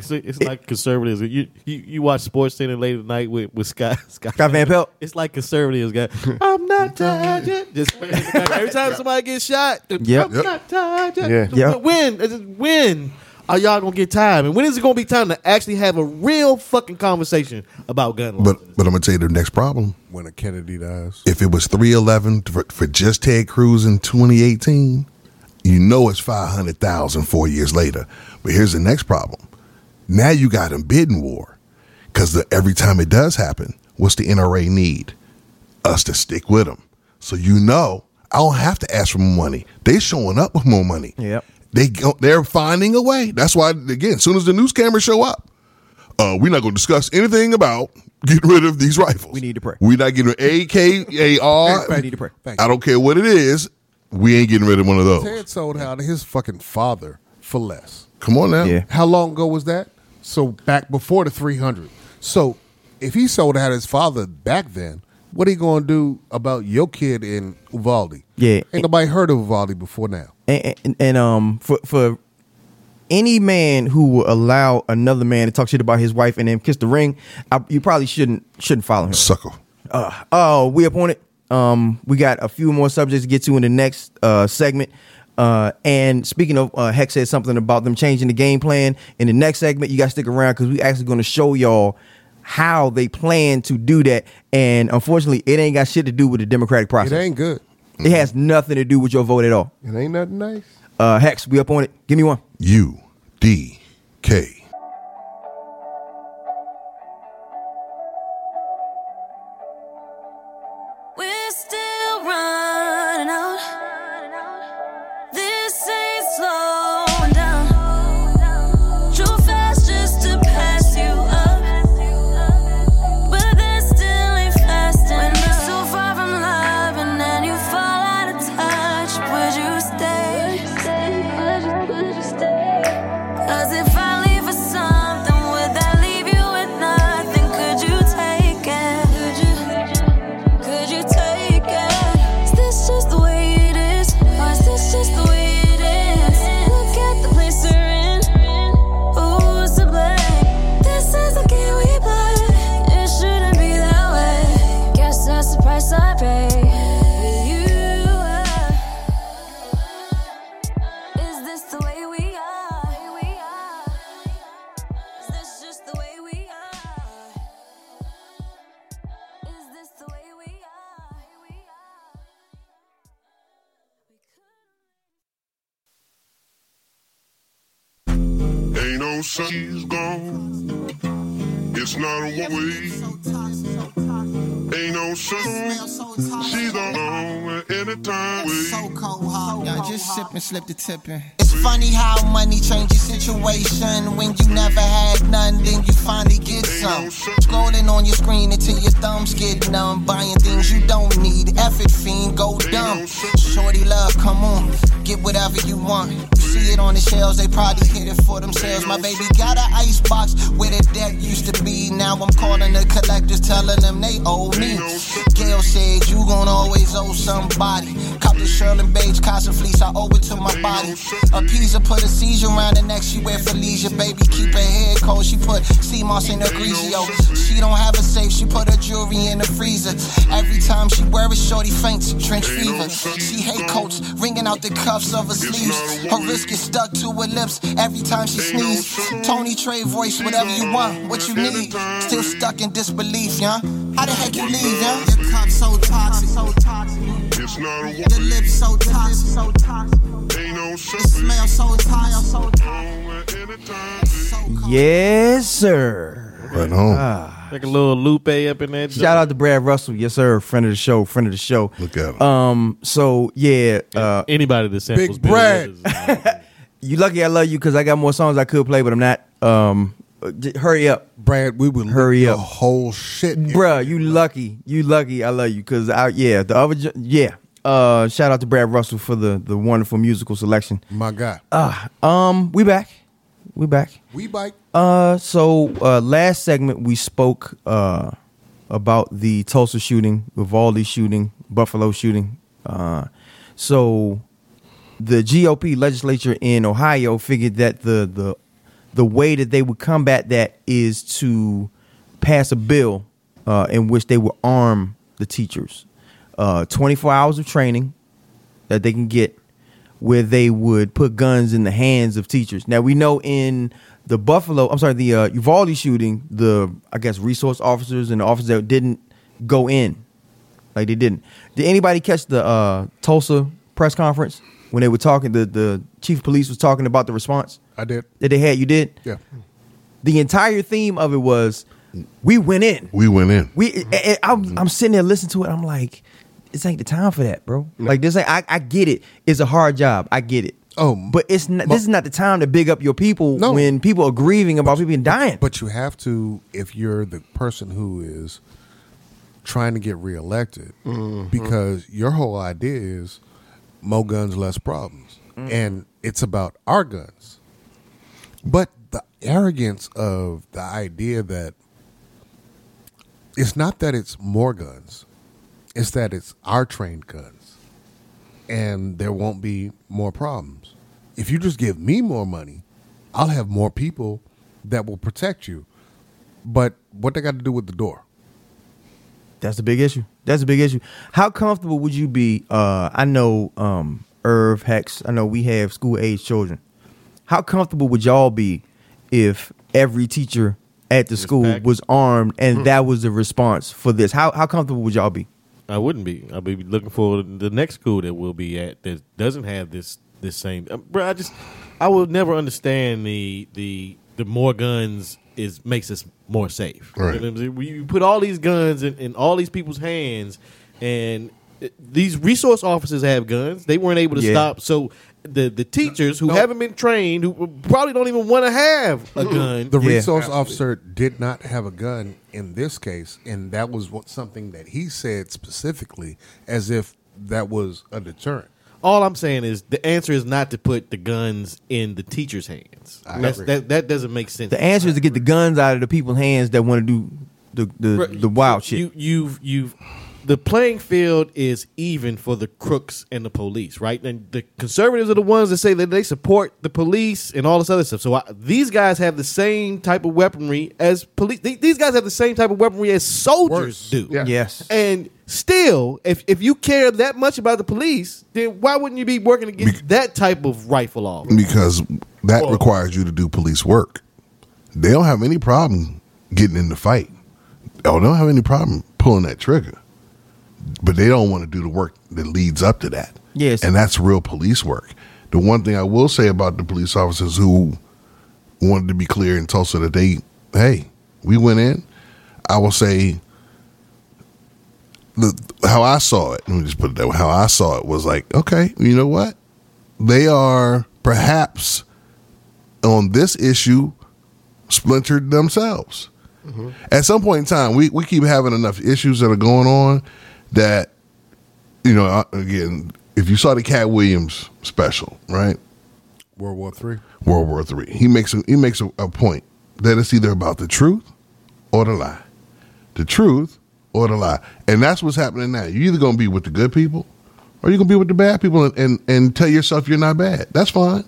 It's, it's like conservatives. You, you you watch Sports Center late at night with with Scott Scott, Scott Van Pelt. It's like conservatives got. I'm not tired yet. Just every time somebody gets shot. Yep. I'm Yep. not tired yet. Yeah. Yeah. When just when are y'all gonna get time? And when is it gonna be time to actually have a real fucking conversation about gun laws? But but I'm gonna tell you the next problem. When a Kennedy dies, If it was 311 for, for just Ted Cruz in 2018, you know it's 500,000 four years later. But here's the next problem. Now you got a bidding war because every time it does happen, what's the NRA need? Us to stick with them. So you know I don't have to ask for more money. They showing up with more money. Yep. They go, they're finding a way. That's why again, as soon as the news cameras show up, Uh, we're not going to discuss anything about getting rid of these rifles. We need to pray. We're not getting rid of AKAR. We need to pray. Thank I don't care what it is. We ain't getting rid of one of those. Ted sold out to his fucking father for less. Come on now. Yeah. How long ago was that? So back before the 300. So if he sold out his father back then, what are you going to do about your kid in Uvalde? Yeah. Ain't nobody heard of Uvalde before now. and, and, and um for for any man who will allow another man to talk shit about his wife and then kiss the ring, I, you probably shouldn't shouldn't follow him. Sucker. Uh, oh, we up on it. Um, we got a few more subjects to get to in the next uh, segment. Uh, and speaking of, uh, Hex said something about them changing the game plan. In the next segment, you got to stick around because we actually going to show y'all how they plan to do that. And unfortunately, it ain't got shit to do with the democratic process. It ain't good. It has nothing to do with your vote at all. It ain't nothing nice. Uh, Hex, we up on it. Give me one. U D K. she's gone. It's not a one way. Ain't no sun. She's on anytime. So cold, huh? Yeah, just sip and slip the tipping. It's funny how money changes situation. When you never had none, then you finally get some. Scrolling on your screen until your thumbs get numb. Buying things you don't need. Effort fiend, go dumb. Shorty love, come on. Get whatever you want. You see it on the shelves, they probably hit it for themselves. My baby got an ice box where the debt used to be. Now I'm calling the collectors, telling them they owe me. Gail said you gon' always owe somebody. Cop the Sherlin Beige Casa fleece, I owe it to my body. A pizza put a seizure around the neck, she wear for leisure. Baby, keep her head cold, she put sea moss in her greasy. She don't have a safe, she put her jewelry in the freezer. Every time she wear it, shorty faints, trench fever. She hate coats, wringing out the cuffs of her sleeves. Her wrist gets stuck to her lips every time she sneezes. Tony Trey voice, whatever you want, what you need. Still stuck in disbelief, yeah? How the heck you leave, yeah? Your cup so toxic, so toxic. It's not a Your one way. lips so toxic, so toxic. Ain't no It sun. smells so toxic, so anytime. so. Yes, sir. Right on. Like a little Lupe up in that. Shout out to Brad Russell. Yes, sir. Friend of the show. Friend of the show. Look at him. Um. So yeah. Uh. Anybody that samples Big Brad. Withers. You lucky I love you because I got more songs I could play, but I'm not. Um. J- Hurry up, Brad, we will Hurry the up. whole shit. bruh. You lucky. You lucky. I love you because I. Yeah. The other. Yeah. Uh. Shout out to Brad Russell for the the wonderful musical selection. My God. Uh. Um. We back. We back. we bike. Uh, so uh, last segment we spoke uh about the Tulsa shooting, Uvalde shooting, Buffalo shooting. Uh, so the GOP legislature in Ohio figured that the the the way that they would combat that is to pass a bill uh, in which they would arm the teachers, uh, 24 hours of training that they can get where they would put guns in the hands of teachers. Now we know in the Buffalo, I'm sorry, the uh, Uvalde shooting, the I guess resource officers and the officers that didn't go in, like they didn't. Did anybody catch the uh, Tulsa press conference when they were talking? The the chief of police was talking about the response I did. that they had. You did. Yeah. The entire theme of it was we went in. we went in. We, and- and I'm, I'm sitting there listening to it. I'm like, this ain't the time for that, bro. Like this ain't. I, I get it. It's a hard job. I get it. Oh, But it's not, this is not the time to big up your people No. when people are grieving about people dying. But you have to, if you're the person who is trying to get reelected, mm-hmm. because your whole idea is more guns, less problems. And it's about our guns. But the arrogance of the idea that it's not that it's more guns, it's that it's our trained guns. And there won't be more problems. If you just give me more money, I'll have more people that will protect you. But what they got to do with the door? That's the big issue. That's a big issue. How comfortable would you be? Uh, I know um, Irv Hex. I know we have school age children. How comfortable would y'all be if every teacher at the school packed. was armed and that was the response for this? How how comfortable would y'all be? I wouldn't be. I'd be looking for the next school that we'll be at that doesn't have this this same. Uh, bro, I just I will never understand the the the more guns is makes us more safe. You know Right. what I'm saying? We you put all these guns in, in all these people's hands, and it- these resource officers have guns. They weren't able to Yeah. stop. So the the teachers who haven't been trained, who probably don't even want to have a gun, The Yeah. resource officer did not have a gun in this case, and that was what, something that he said specifically, as if that was a deterrent. All I'm saying is the answer is not to put the guns in the teacher's hands. That's, that that doesn't make sense. The answer is to get the guns out of the people's hands that want to do the the, Right. the wild shit. You you've you've the playing field is even for the crooks and the police, right? And the conservatives are the ones that say that they support the police and all this other stuff. So I, these guys have the same type of weaponry as police. These, these guys have the same type of weaponry as soldiers Worse. do. Yeah. yes. And still, if if you care that much about the police, then why wouldn't you be working against that type of rifle off? because that requires you to do police work. They don't have any problem getting in the fight. Oh, they don't have any problem pulling that trigger. But they don't want to do the work that leads up to that. Yes. And that's real police work. The one thing I will say about the police officers who wanted to be clear in Tulsa that they, hey, we went in, I will say the how I saw it, let me just put it that way, how I saw it was like, okay, you know what? They are perhaps on this issue splintered themselves. Mm-hmm. At some point in time, we, we keep having enough issues that are going on that, you know, uh, again, if you saw the Katt Williams special, right? World War Three. World War Three. He makes a, he makes a, a point that it's either about the truth or the lie, the truth or the lie, and that's what's happening now. You're either gonna be with the good people or you're gonna be with the bad people, and, and, and tell yourself you're not bad. That's fine,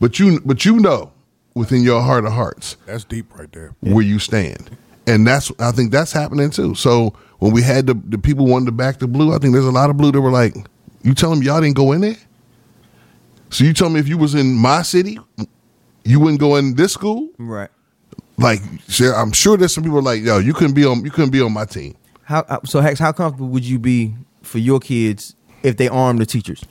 but you but you know within your heart of hearts That's deep right there. where you stand. And that's I think that's happening too. So when we had the, the people wanted to back the blue, I think there's a lot of blue that were like, You tell them y'all didn't go in there? So you tell me if you was in my city, you wouldn't go in this school? right. Like sure, I'm sure there's some people like, yo, you couldn't be on you couldn't be on my team. How how- so Hex? How comfortable would you be for your kids if they arm the teachers?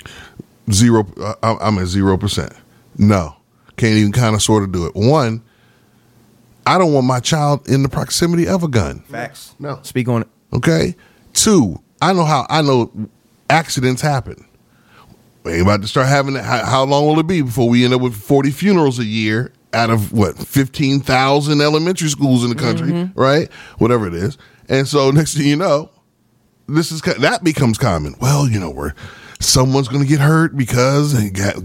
Zero uh, I'm I'm at zero percent. No. Can't even kind of sort of do it. One, I don't want my child in the proximity of a gun. Facts. No. Speak on it. Okay. Two, I know how I know accidents happen. We ain't about to start having it. How, how long will it be before we end up with forty funerals a year out of what fifteen thousand elementary schools in the country, mm-hmm. right? Whatever it is. And so next thing you know, this is that becomes common. Well, you know, where someone's going to get hurt because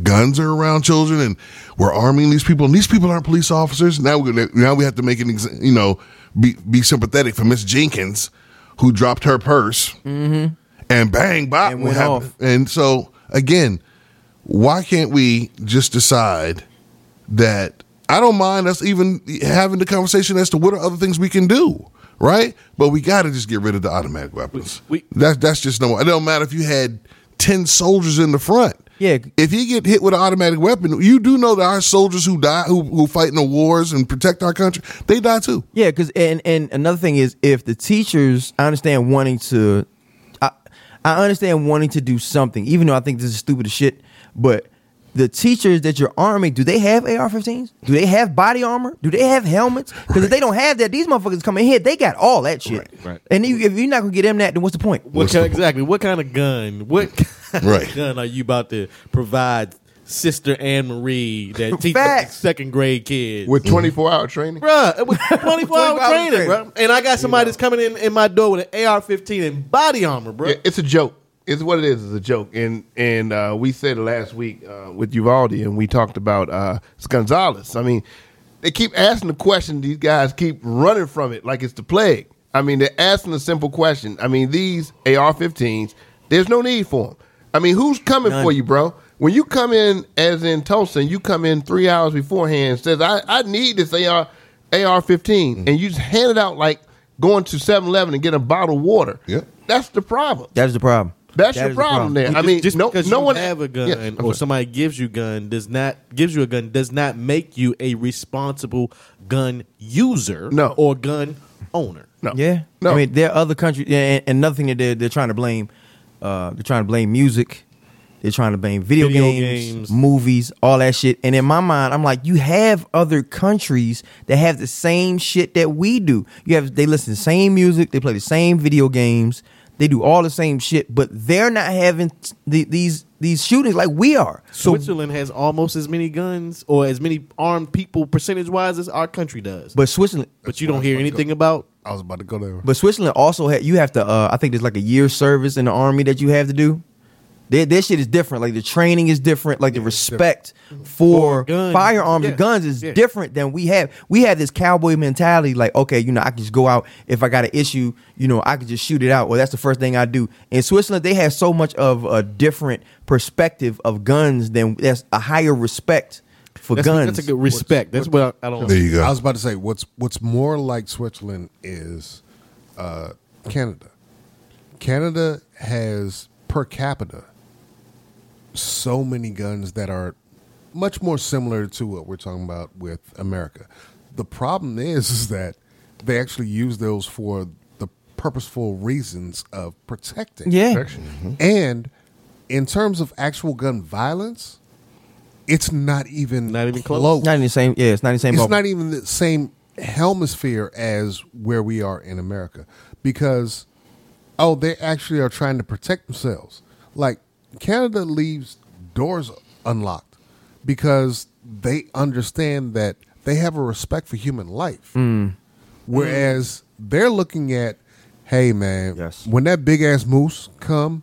guns are around children, and we're arming these people, and these people aren't police officers. Now we're gonna, now we have to make an ex- you know be be sympathetic for Miss Jenkins, who dropped her purse mm-hmm. and bang, bop, And went happened? off. And so again, why can't we just decide that I don't mind us even having the conversation as to what are other things we can do, right? But we got to just get rid of the automatic weapons. We- that's that's just no. It don't matter if you had ten soldiers in the front. Yeah. If you get hit with an automatic weapon, you do know that our soldiers who die, who who fight in the wars and protect our country, they die too. Yeah, because and and another thing is if the teachers, I understand wanting to, I I understand wanting to do something, even though I think this is stupid as shit. But the teachers that you're arming, do they have AR-15s? Do they have body armor? Do they have helmets? Because if they don't have that, these motherfuckers coming here, they got all that shit. Right, right. And you, if you're not gonna get them that, then what's the point? What kind, exactly? What kind of gun? What kind Right. of gun are you about to provide Sister Anne Marie that teach a Facts. second grade kids with 24 hour training. Bruh, it was 24 hour 24 hour training, training. bro. And I got somebody that's coming in in my door with an AR-15 and body armor, bro. Yeah, it's a joke. It's what it is. It's a joke. And and uh, we said it last week uh, with Uvalde, and we talked about uh, it's Gonzalez. I mean, they keep asking the question. These guys keep running from it like it's the plague. I mean, they're asking a simple question. I mean, these AR-15s, there's no need for them. I mean, who's coming for you, bro? When you come in, as in Tulsa, and you come in three hours beforehand, and says, I, I need this AR, AR-15, and you just hand it out like going to 7-Eleven and get a bottle of water. Yep. That's the problem. That's the problem. That's That your is the problem, there. I Just- mean, just no, because no you one have a gun Yeah, I'm or sorry. somebody gives you gun does not gives you a gun does not make you a responsible gun user No. or gun owner. No. Yeah, No. I mean, there are other countries, yeah, and, and another thing that they're, they're trying to blame, uh, they're trying to blame music, they're trying to blame video, Video games, games. movies, all that shit. And in my mind, I'm like, you have other countries that have the same shit that we do. You have they listen to the same music, they play the same video games, they do all the same shit, but they're not having the, these these shootings like we are. So Switzerland has almost as many guns or as many armed people percentage wise as our country does. But, Switzerland, but you don't hear anything about I was about to go there. But Switzerland also had you have to. Uh, I think there's like a year service in the army that you have to do. Their, their shit is different. Like the training is different. Like the respect for, For guns. firearms Yeah. and guns is Yeah. different than we have. We have this cowboy mentality. Like okay, you know, I can just go out if I got an issue. You know, I can just shoot it out. Well, that's the first thing I do. In Switzerland, they have so much of a different perspective of guns than there's a higher respect for that's, guns. that's a good respect. That's what I, I don't There you go. I was about to say what's what's more like Switzerland is uh, Canada. Canada has per capita so many guns that are much more similar to what we're talking about with America. The problem is, is that they actually use those for the purposeful reasons of protecting. yeah. Mm-hmm. And in terms of actual gun violence, it's not even Not even close. Not in the same. Yeah, it's not in the same. it's ballpark. not even the same hemisphere as where we are in America because oh they actually are trying to protect themselves like Canada leaves doors unlocked because they understand that they have a respect for human life Mm. whereas they're looking at hey man Yes. when that big ass moose come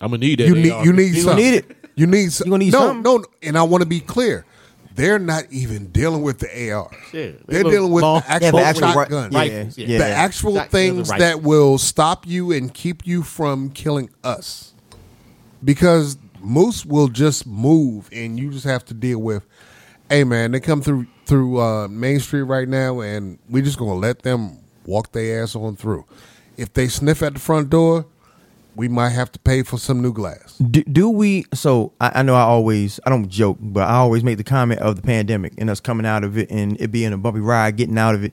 I'm gonna need that. you need you need AR-15. something. need it. You need some, You gonna need no, something. no, and I want to be clear. They're not even dealing with the ARs. Yeah, They're dealing with long- the actual, Yeah, the actual ri- shotguns. yeah, yeah, yeah. The yeah. actual Shotguns things and that will stop you and keep you from killing us. Because moose will just move and you just have to deal with hey man, they come through through uh, Main Street right now and we just gonna let them walk their ass on through. If they sniff at the front door, we might have to pay for some new glass. do, do we so I, I know i always i don't joke but i always make the comment of the pandemic and us coming out of it and it being a bumpy ride getting out of it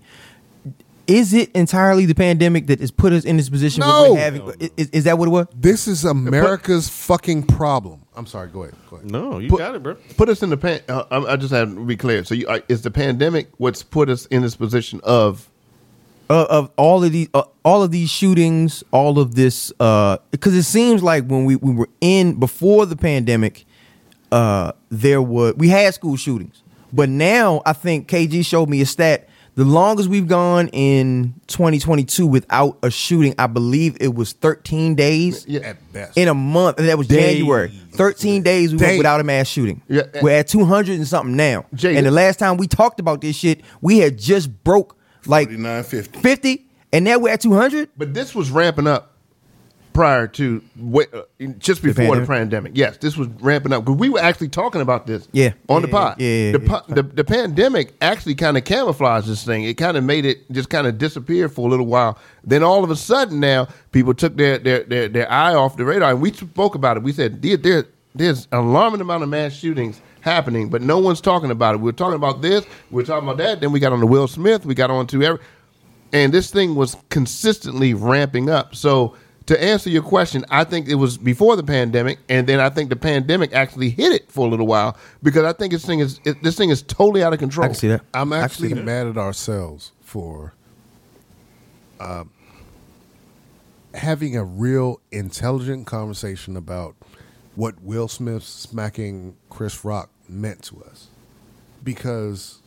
is it entirely the pandemic that has put us in this position No. we're having is, is that what it was This is America's fucking problem. I'm sorry. Go ahead. Go ahead. No, you Put- got it, bro. Put us in the pan. Uh, I I just have to be clear. So, you, uh, is the pandemic what's put us in this position of? uh, of all of these uh, all of these shootings all of this uh because it seems like when we, we were in before the pandemic uh there were we had school shootings but now i think kg showed me a stat the longest we've gone in 2022 without a shooting i believe it was 13 days Yeah. At best. in a month and that was Days. january 13 days we Days. went without a mass shooting Yeah. Eh. we're at 200 and something now Jay, and the last time we talked about this shit we had just broke like 4950. 50 and now we're at 200 But this was ramping up prior to uh, just before the pandemic? pandemic. Yes, this was ramping up because we were actually talking about this. Yeah. on the Yeah, pod. yeah, the, yeah. the the pandemic actually kind of camouflaged this thing. It kind of made it just kind of disappear for a little while. Then all of a sudden, now people took their their their, their eye off the radar. And we spoke about it. We said there, there there's an alarming amount of mass shootings happening, but no one's talking about it. We are talking about this. We are talking about that. Then we got on to Will Smith. We got on to every and this thing was consistently ramping up. So to answer your question, I think it was before the pandemic, and then I think the pandemic actually hit it for a little while because I think this thing is it, this thing is totally out of control. i can see that I'm actually see that. mad at ourselves for um, having a real intelligent conversation about what Will Smith smacking Chris Rock meant to us because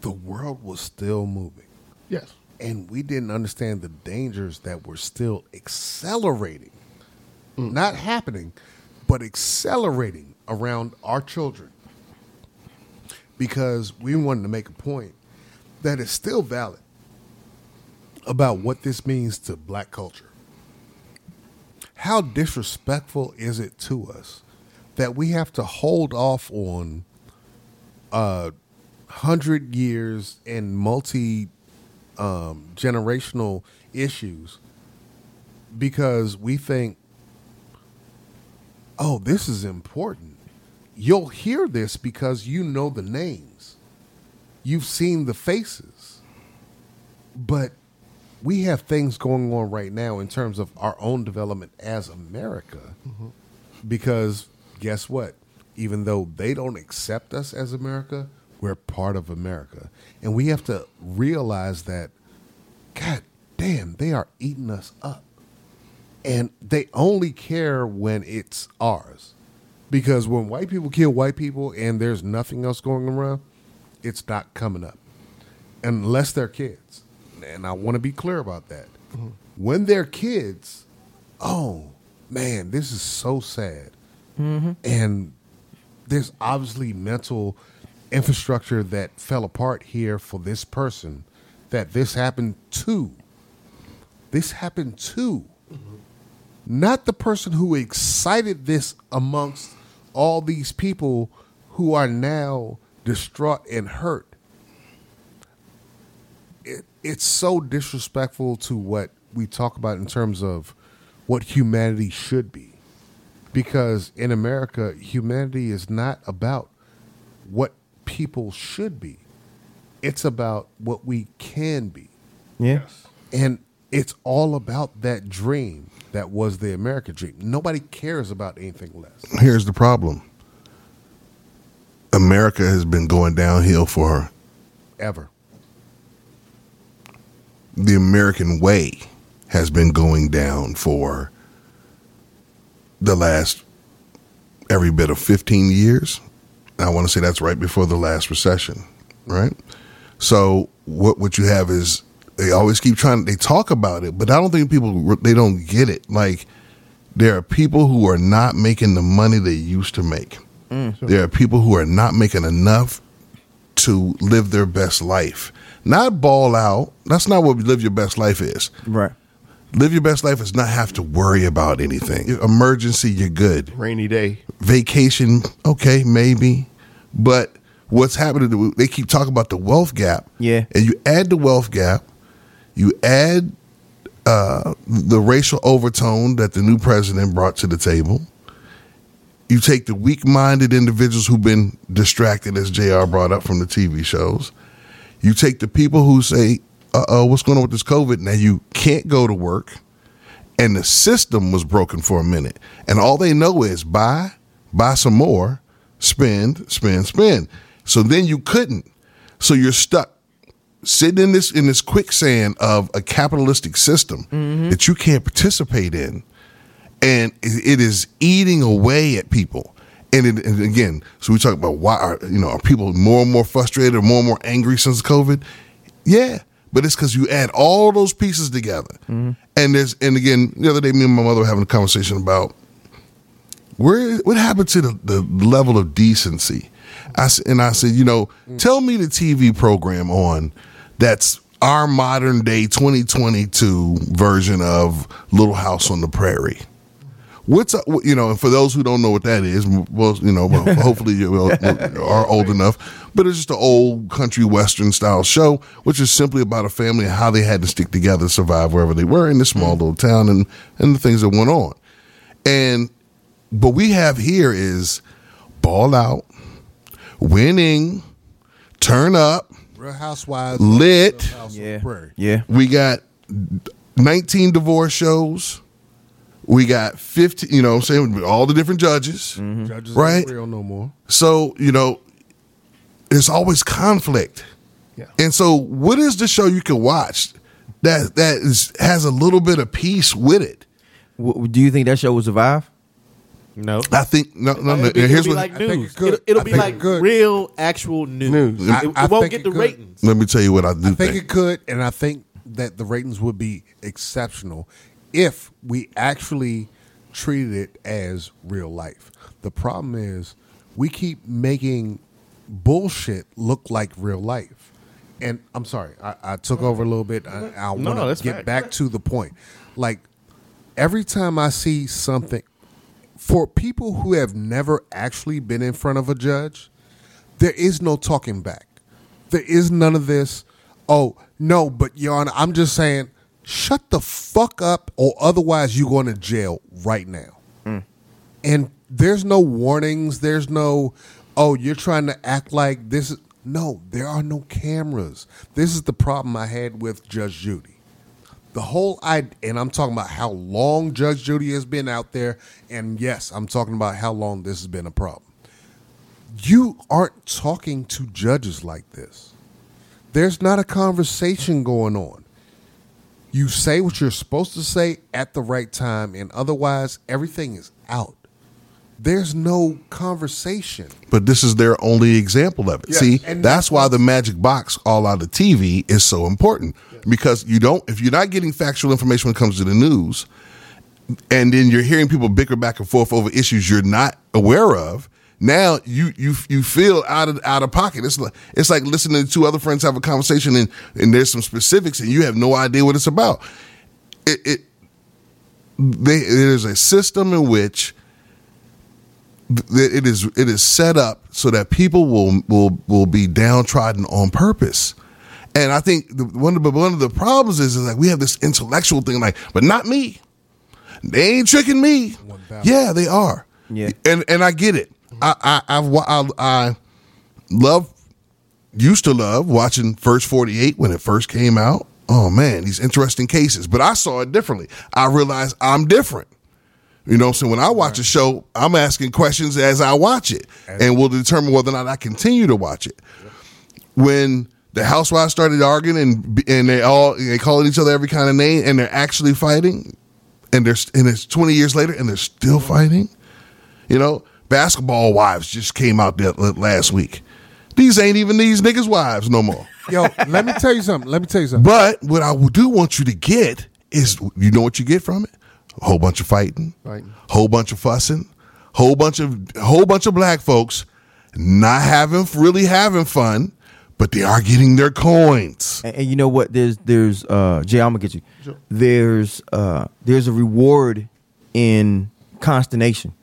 the world was still moving Yes. And we didn't understand the dangers that were still accelerating, not happening, but accelerating around our children. Because we wanted to make a point that is still valid about what this means to black culture. How disrespectful is it to us that we have to hold off on uh, hundred years and multi um, generational issues because we think, oh, this is important. You'll hear this because you know the names, you've seen the faces, but we have things going on right now in terms of our own development as America. Because guess what? Even though they don't accept us as America, we're part of America. And we have to realize that, God damn, they are eating us up. And they only care when it's ours. Because when white people kill white people and there's nothing else going around, it's not coming up. Unless they're kids. And I want to be clear about that. Mm-hmm. When they're kids, oh man, this is so sad. Mm-hmm. And there's obviously mental infrastructure that fell apart here for this person that this happened to. This happened to. Not the person who excited this amongst all these people who are now distraught and hurt. It, it's so disrespectful to what we talk about in terms of what humanity should be because in America, humanity is not about what people should be. It's about what we can be. Yes. And it's all about that dream that was the American dream. Nobody cares about anything less. Here's the problem. America has been going downhill for her. Ever. the American way has been going down for the last every bit of 15 years. I want to say that's right before the last recession, right? So what what you have is they always keep trying they talk about it, but I don't think people they don't get it. Like there are people who are not making the money they used to make. Mm, there are people who are not making enough to live their best life. Not ball out. That's not what live your best life is. Right. Live your best life is not have to worry about anything. Emergency, you're good. Rainy day. Vacation, okay, maybe. But what's happening, they keep talking about the wealth gap. Yeah. And you add the wealth gap, you add uh, the racial overtone that the new president brought to the table. You take the weak minded individuals who've been distracted, as JR brought up from the TV shows. You take the people who say, uh oh, what's going on with this COVID? Now you can't go to work. And the system was broken for a minute. And all they know is buy, buy some more, spend, spend, spend. So then you couldn't. So you're stuck sitting in this in this quicksand of a capitalistic system that you can't participate in and it it is eating away at people. And, it, and again, so we talk about why are you know are people more and more frustrated or more and more angry since COVID? Yeah, but it's because you add all those pieces together. Mm-hmm. And there's and again, the other day, me and my mother were having a conversation about where what happened to the, the level of decency. I and I said, you know, mm. tell me the TV program on that's our modern day 2022 version of Little House on the Prairie. What's up, you know, and for those who don't know what that is, well, you know, well, hopefully you are old enough, but it's just an old country western style show, which is simply about a family and how they had to stick together to survive wherever they were in this small mm. little town and and the things that went on. And what we have here is ball out, winning, turn up, Real Housewives. lit. Real House Yeah. Yeah. We got 19 divorce shows. We got 15, you know I'm saying, all the different judges. Mm-hmm. Judges Right. real no more. So, you know, there's always conflict. Yeah. And so what is the show you can watch that that is has a little bit of peace with it? W- do you think that show will survive? No. I think no, no, no. It'll be, and here's it'll be what. like I think news. it it'll it'll I be think like it could. real, actual news. News. It, I- it won't get it the could. ratings. let me tell you what I do I think think. it could, and I think that the ratings would be exceptional if we actually treated it as real life. The problem is we keep making bullshit look like real life. And I'm sorry, I, I took over a little bit. I, I want to that's get fact. back to the point. Like every time I see something, for people who have never actually been in front of a judge, there is no talking back. There is none of this. Oh no, but Your Honor, I'm just saying, shut the fuck up, or otherwise you're going to jail right now. Hmm. And there's no warnings. There's no, oh, you're trying to act like this. Is, no, there are no cameras. This is the problem I had with Judge Judy. The whole I and I'm talking about how long Judge Judy has been out there, and yes, I'm talking about how long this has been a problem. You aren't talking to judges like this. There's not a conversation going on. You say what you're supposed to say at the right time, and otherwise, everything is out. There's no conversation. But this is their only example of it. Yes, See, and that's that's why the magic box all out of TV is so important because you don't if you're not getting factual information when it comes to the news, and then you're hearing people bicker back and forth over issues you're not aware of. Now you you you feel out of out of pocket. It's like it's like listening to two other friends have a conversation and and there's some specifics and you have no idea what it's about. It, it they, there's a system in which it is it is set up so that people will will will be downtrodden on purpose. And I think the, one of the one of the problems is, is like we have this intellectual thing, like, but not me. They ain't tricking me. Yeah, they are. Yeah. and and I get it. I I I've, I I love used to love watching First Forty Eight when it first came out. Oh man, these interesting cases. But I saw it differently. I realized I'm different. You know, so when I watch a show, I'm asking questions as I watch it, and will determine whether or not I continue to watch it. When the housewives started arguing and and they all they calling each other every kind of name, and they're actually fighting, and they're and it's 20 years later, and they're still fighting. You know, basketball wives just came out there last week. These ain't even these niggas' wives no more. Yo, let me tell you something. Let me tell you something. But what I do want you to get is, you know what you get from it? A whole bunch of fighting, Fighting. whole bunch of fussing, whole bunch of whole bunch of black folks not having really having fun, but they are getting their coins. And, and you know what? There's there's uh Jay, I'm gonna get you. There's uh there's a reward in consternation.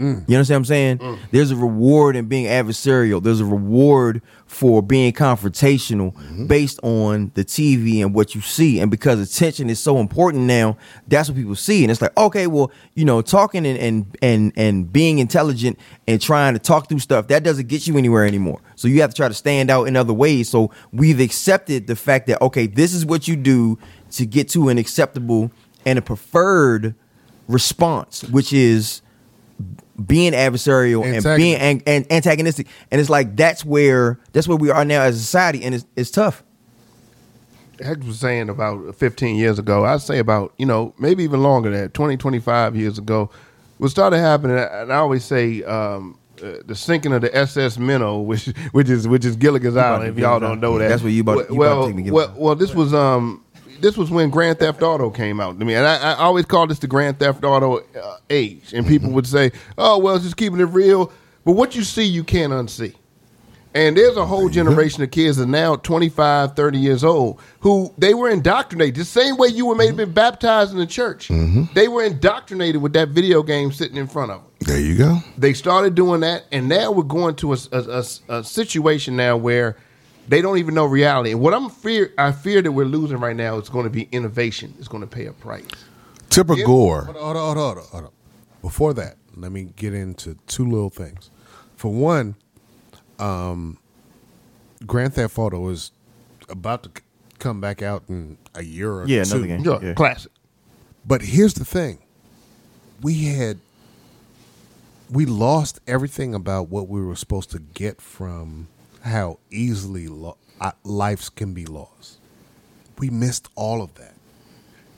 Mm. You understand what I'm saying? There's a reward in being adversarial. There's a reward for being confrontational Mm-hmm. based on the TV and what you see. And because attention is so important now, that's what people see. And it's like, okay, well, you know, talking and and and, and being intelligent and trying to talk through stuff, that doesn't get you anywhere anymore. So you have to try to stand out in other ways. So we've accepted the fact that, okay, this is what you do to get to an acceptable and a preferred response, which is being adversarial and being an, an- antagonistic, and it's like that's where that's where we are now as a society, and it's, it's tough. Hex was saying about 15 years ago, I'd say about, you know, maybe even longer than that, 20, 25 years ago, what started happening, and I always say um, uh, the sinking of the SS Minnow, which which is which is Gilligan's Island, if y'all don't know that. That's what you about- you about to well, take me to well, well, this was um this was when Grand Theft Auto came out to me, and I, I always call this the Grand Theft Auto uh, age. And people would say, "Oh, well, it's just keeping it real." But what you see, you can't unsee. And there's a whole generation of kids that are now 25, 30 years old who they were indoctrinated the same way you were maybe been baptized in the church. They were indoctrinated with that video game sitting in front of them. There you go. They started doing that, and now we're going to a, a- a- a situation now where they don't even know reality. And what I'm fear, I fear that we're losing right now is going to be innovation. It's going to pay a price. Tipper Gore. Hold on, hold on, hold on, hold on. Before that, let me get into two little things. For one, um, Grand Theft Auto is about to come back out in a year or Yeah, two. another game. Yeah, Yeah. Classic. But here's the thing: we had we lost everything about what we were supposed to get from how easily lo- lives can be lost. We missed all of that.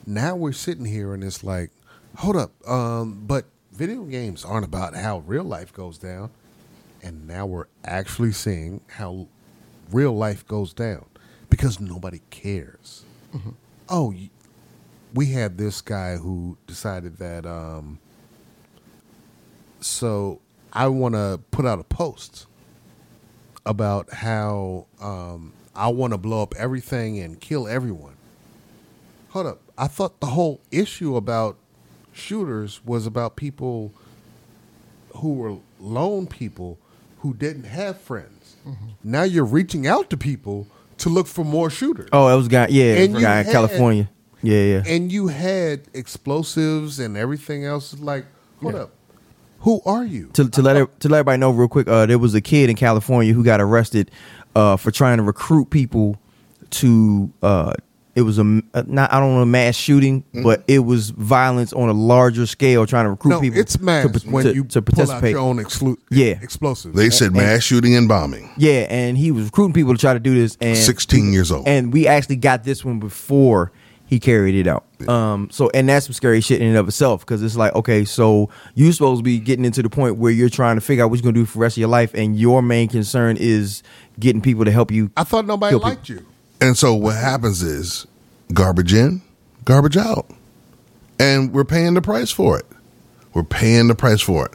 Now we're sitting here and it's like, hold up, um, but video games aren't about how real life goes down, and now we're actually seeing how real life goes down because nobody cares. Oh, we had this guy who decided that. Um, so I want to put out a post about how um, I want to blow up everything and kill everyone. Hold up. I thought the whole issue about shooters was about people who were lone people who didn't have friends. Now you're reaching out to people to look for more shooters. Oh, that was guy. Yeah, And guy in California. Yeah, yeah. And you had explosives and everything else. Like, hold up. Who are you? to to let it, to let everybody know real quick, uh, there was a kid in California who got arrested uh, for trying to recruit people to. Uh, it was a uh, not I don't know mass shooting, but it was violence on a larger scale, trying to recruit no, people. it's mass to, when to, you to pull out participate. your own exclu- Yeah. explosives. They said mass shooting and bombing. Yeah, and he was recruiting people to try to do this. And 16 years old. and we actually got this one before he carried it out. Um, so and that's some scary shit in and of itself because it's like, okay, so you're supposed to be getting into the point where you're trying to figure out what you're gonna do for the rest of your life, and your main concern is getting people to help you. I thought nobody Kill people. liked you. And so what happens is garbage in, garbage out. And we're paying the price for it. We're paying the price for it.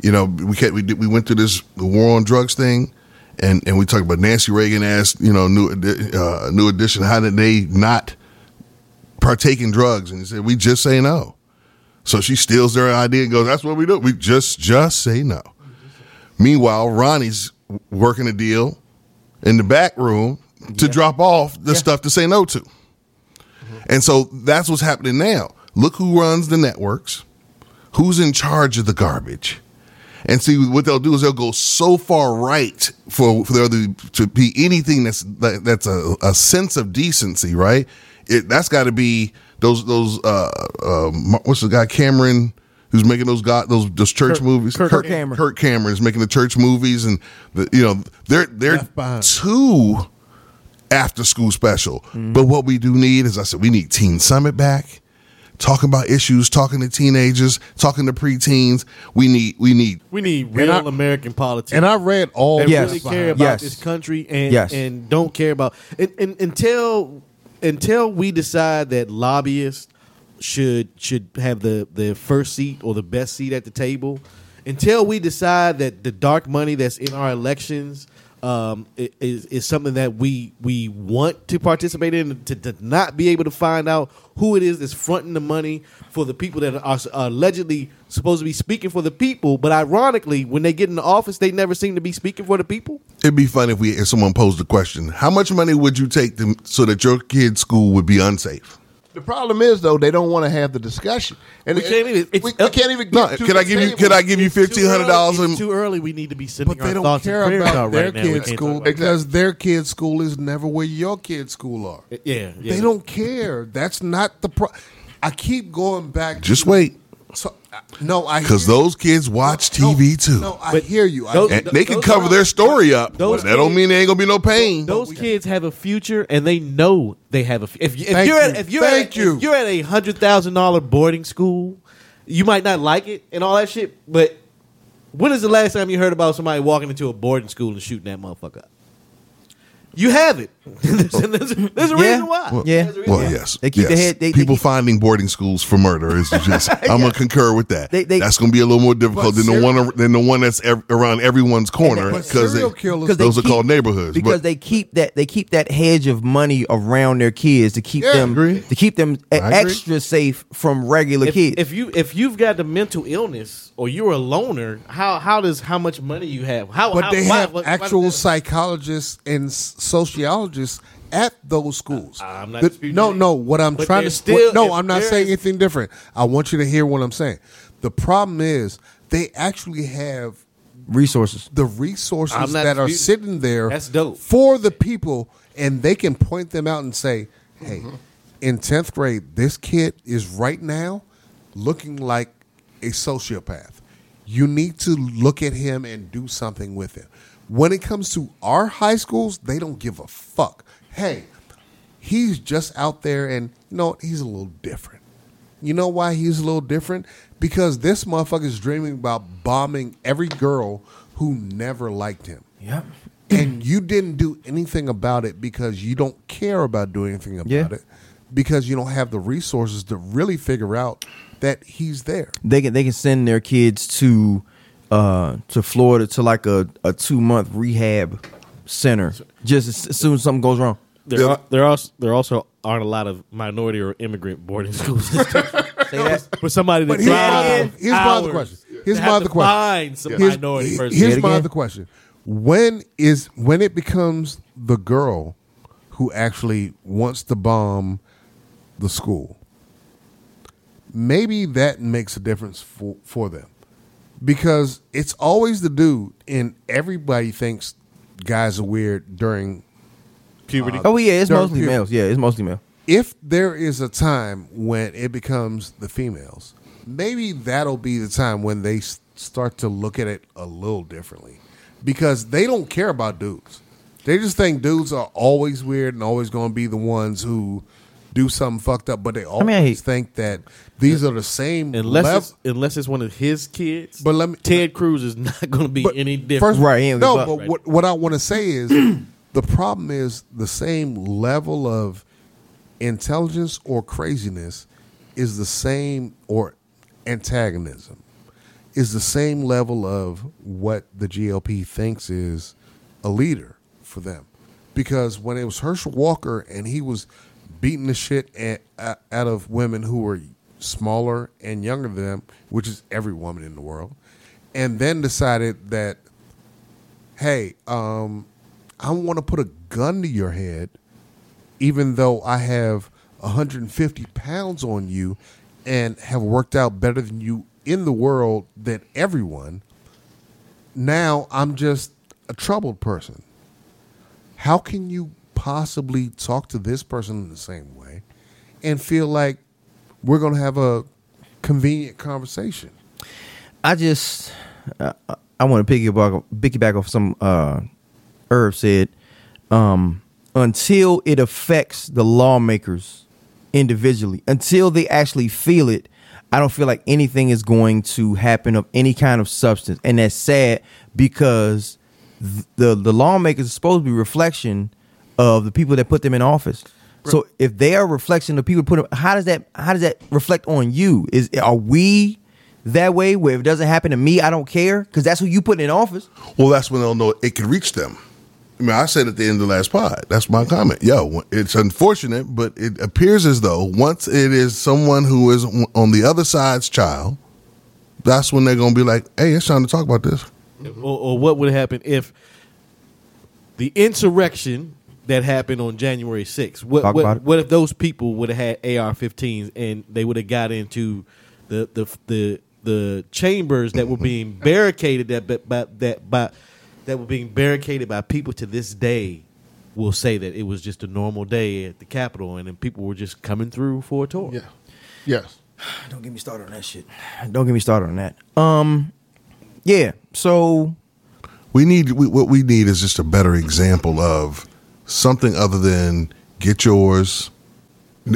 You know, we can't, we did, we went through this the war on drugs thing and and we talked about Nancy Reagan asked, you know, new uh, new edition how did they not partake in drugs and he said we just say no. So she steals their idea and goes, "That's what we do. We just just say no." Meanwhile, Ronnie's working a deal in the back room to drop off the stuff to say no to. And so that's what's happening now. Look who runs the networks, who's in charge of the garbage. And see what they'll do is they'll go so far right for, for there to, to be anything that's that, that's a, a sense of decency, right? It that's got to be those those uh, uh what's the guy Cameron who's making those god those those church Kirk- movies Kirk Kirk Cameron. Kirk Cameron is making the church movies and the, you know they're they're two after school special. But what we do need, as I said, we need Teen Summit back. Talking about issues, talking to teenagers, talking to preteens. We need we need We need real I- American politics. And I read all that Yes. really care about Yes. this country and Yes. and don't care about and, and until until we decide that lobbyists should should have the the first seat or the best seat at the table until we decide that the dark money that's in our elections um, is is something that we we want to participate in to, to not be able to find out who it is that's fronting the money for the people that are allegedly supposed to be speaking for the people, but ironically, when they get in the office, they never seem to be speaking for the people. It'd be fun if we if someone posed the question: How much money would you take to, so that your kid's school would be unsafe? The problem is though they don't want to have the discussion, and We can't even- We, it's- we can't even. No, get to can I give you? Can I give you fifteen hundred dollars? It's too early. We need to be sending But they our don't thoughts care and prayers about their right kids' school because their kids' school is never where your kids' school are. yeah, yeah. They don't care. That's not the pro. I keep going back. Just to- wait, So no, I because those kids watch no, TV too, No, I But hear you. I, those- and they can cover their story up. those But that don't mean there ain't gonna be no pain. Those kids have a future, and they know they have a. fu- If, you- if Thank you're at, if you're Thank at, you. if you're at a hundred thousand dollar boarding school, you might not like it and all that shit. But when is the last time you heard about somebody walking into a boarding school and shooting that motherfucker up? You have it. There's, there's a, there's a Yeah. reason why. Well, yeah. Reason Well, why. yes, They keep yes. the head- they- they People keep- finding boarding schools for murder is just. I'm gonna concur with that. They- they- that's gonna be a little more difficult But than the one than the one that's ev- around everyone's corner because serial killers- Because those are called neighborhoods. because but they keep that they keep that hedge of money around their kids to keep Yeah. them to keep them I extra safe from regular if, kids. if you if you've got the mental illness or you're a loner, how how does how much money you have? How but how, they why- have why- why actual does that- psychologists and s- sociologists at those schools. I'm not The- no, no. What I'm But trying to still- what- no, I'm not saying is- anything different. I want you to hear what I'm saying. The problem is they actually have resources. the resources I'm not that are sitting there That's dope. for the people, and they can point them out and say, "Hey, Mm-hmm. in tenth grade, this kid is right now looking like a sociopath. You need to look at him and do something with him." When it comes to our high schools, they don't give a fuck. Hey, he's just out there, and you know what? he's a little different. you know why he's a little different? Because this motherfucker is dreaming about bombing every girl who never liked him. Yep. and you didn't do anything about it because you don't care about doing anything about Yeah. it because you don't have the resources to really figure out that he's there. They can they can send their kids to uh to Florida to like a, a two month rehab center just as, as soon as something goes wrong. There, are, there also there also aren't a lot of minority or immigrant boarding schools Say that. for somebody to But here's my drive. other- here's my other question. Here's my other question. Find some Here's, minority he- person. here's my other question. When is when it becomes the girl who actually wants to bomb the school? Maybe that makes a difference for, for them. Because it's always the dude and everybody thinks guys are weird during puberty. Uh, oh yeah, it's mostly pure- males. Yeah, it's mostly male. if there is a time when it becomes the females, maybe that'll be the time when they start to look at it a little differently because they don't care about dudes. They just think dudes are always weird and always going to be the ones who do something fucked up, but they always mean, I hate- think that these are the same unless level. it's, unless it's one of his kids. But let me- Ted Cruz is not going to be But any different. First, Right, he no, but right? what, what I want to say is the problem is the same level of intelligence or craziness is the same or antagonism is the same level of what the GOP thinks is a leader for them. Because when it was Herschel Walker and he was beating the shit a- a- out of women who were smaller and younger than them, which is every woman in the world, and then decided that, hey, um, I want to put a gun to your head, even though I have 150 pounds on you and have worked out better than you in the world than everyone. Now I'm just a troubled person. How can you possibly talk to this person in the same way and feel like we're going to have a convenient conversation? I just uh, I want to piggyback piggyback off some uh Herb said um until it affects the lawmakers individually until they actually feel it I don't feel like anything is going to happen of any kind of substance and that's sad because the the lawmakers are supposed to be reflection of the people that put them in office so if they are a reflection of people put them, how does that how does that reflect on you is are we that way where if it doesn't happen to me, I don't care because that's who you put in office. Well, that's when they'll know it can reach them. I mean, I said at the end of the last pod. That's my comment. Yo, it's unfortunate, but it appears as though once it is someone who is on the other side's child, that's when they're going to be like, "Hey, it's time to talk about this." or, or what would happen if the insurrection that happened on January 6th, what, Talk about what, it. what if those people would have had AR-15s and they would have got into the the the the chambers that were being barricaded that by, by, that by that were being barricaded by people to this day will say that it was just a normal day at the Capitol and then people were just coming through for a tour. Yeah. Yes. Don't get me started on that shit. Don't get me started on that. Um, yeah. So We need we, what we need is just a better example of something other than get yours.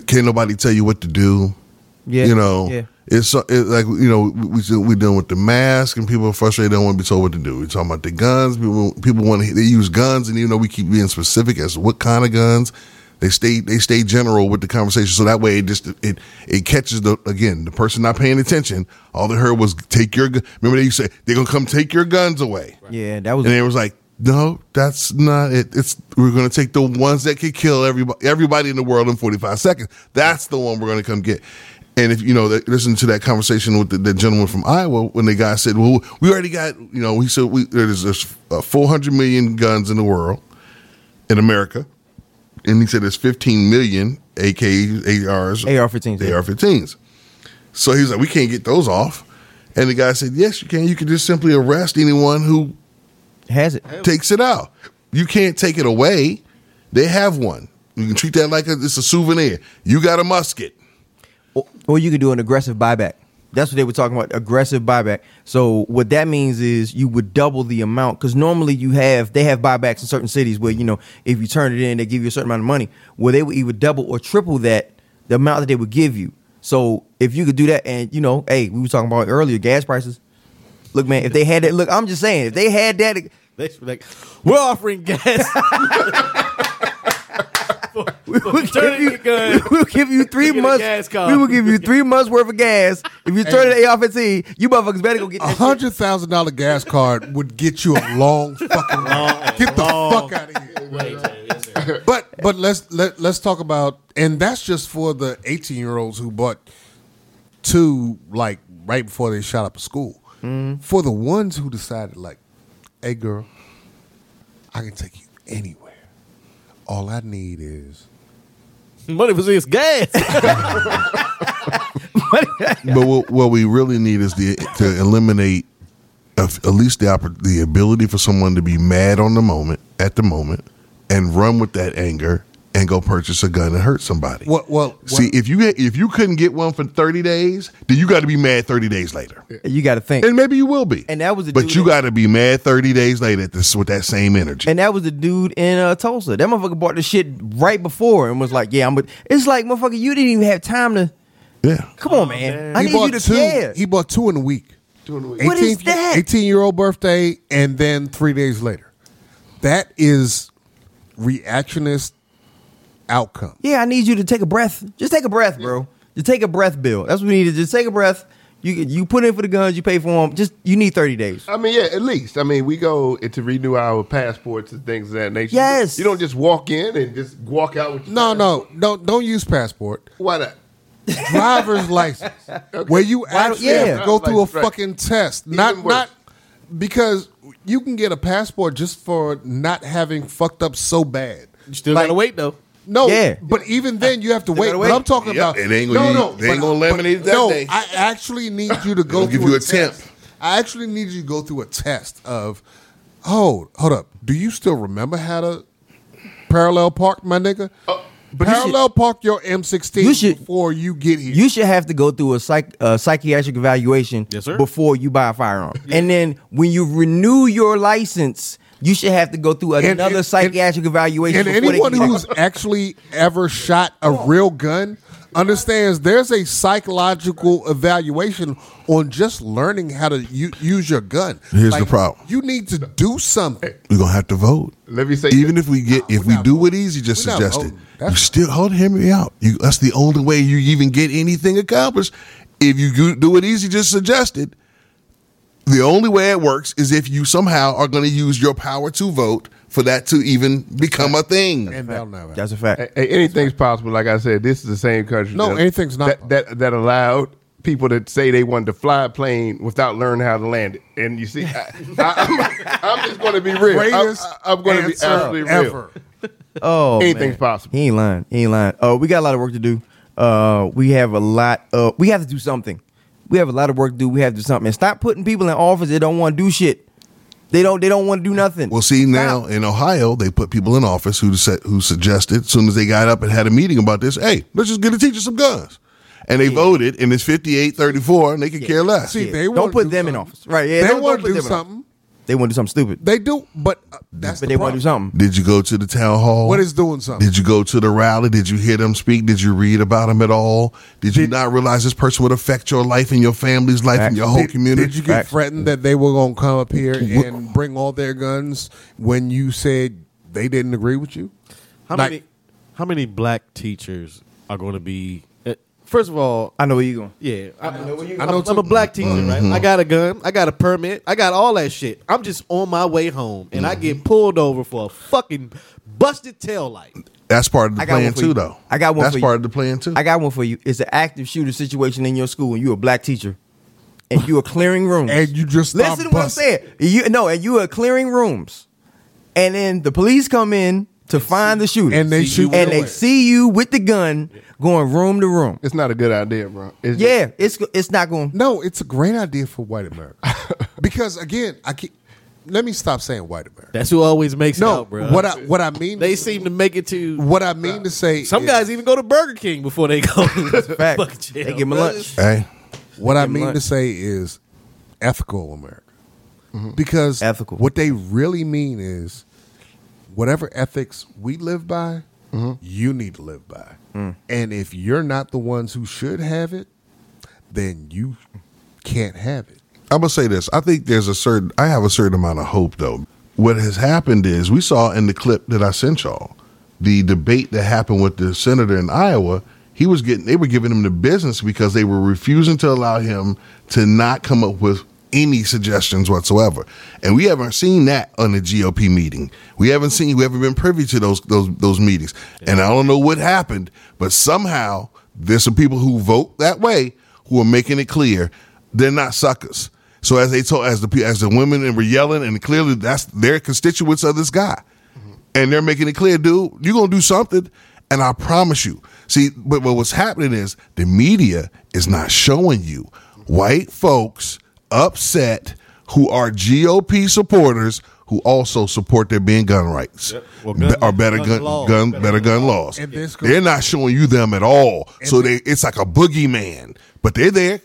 Can't nobody tell you what to do. yeah, you know, yeah. it's like you know we we dealing with the mask and people are frustrated. They don't want to be told what to do. We're talking about the guns. People people want to they use guns, and even though we keep being specific as to what kind of guns, they stay they stay general with the conversation. So that way it just it it catches the again the person not paying attention. All they heard was take your gu-" remember they used to say they're gonna come take your guns away, Yeah, that was and it was like. No, that's not it. It's we're going to take the ones that could kill everybody, everybody in the world in 45 seconds. That's the one we're going to come get. And if you know, that- listen to that conversation with the, the gentleman from Iowa when the guy said, "Well, we already got," you know, he said, "We there's, there's uh, 400 million guns in the world, in America," and he said there's 15 million AKs, ARs, AR-15s. AR-15s. So he was like, "We can't get those off." And the guy said, "Yes, you can. You can just simply arrest anyone who has it. takes it out. You can't take it away. They have one. You can treat that like a, it's a souvenir. You got a musket. Or, or you could do an aggressive buyback. That's what they were talking about, aggressive buyback. So what that means is you would double the amount because normally you have they have buybacks in certain cities where you know if you turn it in they give you a certain amount of money. Where they would either double or triple that the amount that they would give you. So if you could do that, and you know, hey, we were talking about earlier gas prices. Look, man, if they had that, look, I'm just saying, if they had that, They should be like, we're offering gas. we will give you, we will give you three Get a months. card. We will give you three months worth of gas. If you turn it AR-15, you motherfuckers better go get A that shit. hundred thousand dollar gas card would get you a long fucking long. get the fuck out of here. But but let's let let's talk about and that's just for the eighteen year olds who bought two like right before they shot up a school. For the ones who decided like, hey girl, I can take you anywhere. All I need is Money for this gas. But what, what we really need is the to eliminate of, at least the the ability for someone to be mad on the moment at the moment and run with that anger and go purchase a gun and hurt somebody. what well See, if you get, if you couldn't get one for thirty days, then you got to be mad thirty days later, You got to think. and maybe you will be. And that was the but dude you got to be mad thirty days later at this with that same energy. And that was the dude in uh, Tulsa. That motherfucker bought the shit right before and was like, "Yeah, I'm." But it's like, motherfucker, you didn't even have time to. yeah, Come on, man. I he need bought you to two care. he bought two in a week. Two in a week. What is that? 18 year old birthday and then three days later. That is reactionist outcome. yeah, I need you to take a breath. Just take a breath, bro. Just take a breath, Bill. That's what we need. To just take a breath. You you put in for the guns. You pay for them. Just you need thirty days. I mean, yeah, at least. I mean, we go to renew our passports and things of that nature. Yes. You don't just walk in and just walk out with your No, no, don't don't use passport. Why not? Driver's license, where you actually yeah. have to go through a right. fucking test. Not worse. not because you can get a passport just for not having fucked up so bad. You still Like- gotta wait though. No, Yeah. but even then you have to wait. gotta But. I'm talking Yep, about it ain't gonna- no, no, they ain't gonna but it that no, day. I actually need you to go They'll give you a a temp. test. I actually need you to go through a test of, hold, hold up. Do you still remember how to parallel park, my nigga? but you parallel park your M16 you should- before you get here. You should have to go through a psych uh, psychiatric evaluation Yes, sir. before you buy a firearm. And then when you renew your license, you should have to go through another and- psychiatric evaluation. and before they anyone who's actually ever shot a real gun understands there's a psychological evaluation on just learning how to u- use your gun. Here's the problem. You need to do something. we're gonna have to vote. Let me say Even if we get, if we're we not do voting. what Easy just We're suggested, you still hold hear me out. You, that's the only way you even get anything accomplished. If you do- do what Easy just suggested, the only way it works is if you somehow are going to use your power to vote for that to even become a thing. And they'll never. That's a fact. Hey, hey, anything's possible. Like I said, this is the same country. No, that, anything's not that, that that allowed people to say they wanted to fly a plane without learning how to land it. And you see, I, I, I'm, just going to be real. I'm, I'm going to be answer absolutely real. ever. Oh, Anything's man. possible. He ain't lying. He ain't lying. Oh, we got a lot of work to do. Uh, we have a lot. Of, we have to do something. We have a lot of work to do. We have to do something. And stop putting people in office that don't want to do shit. They don't. They don't want to do nothing. Well, see now Stop. in Ohio, they put people in office who said who suggested as soon as they got up and had a meeting about this. Hey, let's just get a teacher some guns, and they voted, and it's 58-34, and they could care less. See, they don't put do them in office. Right? Yeah. they don't, want to put do them something. They want to do something stupid. They do, but uh, that's but the they want to do something. Did you go to the town hall? What is doing something? Did you go to the rally? Did you hear them speak? Did you read about them at all? Did you not realize this person would affect your life and your family's life and your whole Did- community? Did you get Facts. threatened that they were going to come up here and bring all their guns when you said they didn't agree with you? How Like- many how many black teachers are going to be? First of all, I know where you going. yeah, I, I know. I I'm, know I'm a black teacher, mm-hmm. right? I got a gun, I got a permit, I got all that shit. I'm just on my way home, and I mm-hmm. get pulled over for a fucking busted tail light. That's part of the I got one plan for too, you. though. I got one That's for part you. of the plan too. I got one for you. It's an active shooter situation in your school, and you're a black teacher, and you are clearing rooms. And you just stop listen to what I'm busting. saying. You no, and you are clearing rooms, and then the police come in to find the shooter, and they See you shoot and you they away. see you with the gun going room to room. It's not a good idea, bro. It's Yeah, it's it's not going. No, it's a great idea for white America. because again, I keep let me stop saying white America. That's who always makes it No, out, bro. what I what I mean they seem to make it to. what I mean to say Some is- guys even go to Burger King before they go. to Fact. jail, They give 'em a bro. lunch. hey, What I mean lunch. to say is ethical America. Because Mm-hmm. Ethical. what they really mean is whatever ethics we live by, mm-hmm. you need to live by. Mm. And if you're not the ones who should have it, then you can't have it. I'm gonna say this. I think there's a certain. I have a certain amount of hope, though. What has happened is we saw in the clip that I sent y'all the debate that happened with the senator in Iowa. He was getting. They were giving him the business because they were refusing to allow him to not come up with any suggestions whatsoever. And we haven't seen that on the GOP meeting. We haven't seen. We haven't been privy to those those those meetings. And I don't know what happened, but somehow there's some people who vote that way who are making it clear they're not suckers. So as they told, as the as the women and were yelling, and clearly that's their constituents of this guy, and they're making it clear, dude, you're gonna do something, and I promise you. See, but what's happening is the media is not showing you white folks upset who are GOP supporters who also support there being gun rights Well, Be- or better gun gun, laws. gun Better better gun gun laws. This goes- They're not showing you them at all. So they it's like a boogeyman, but they're there.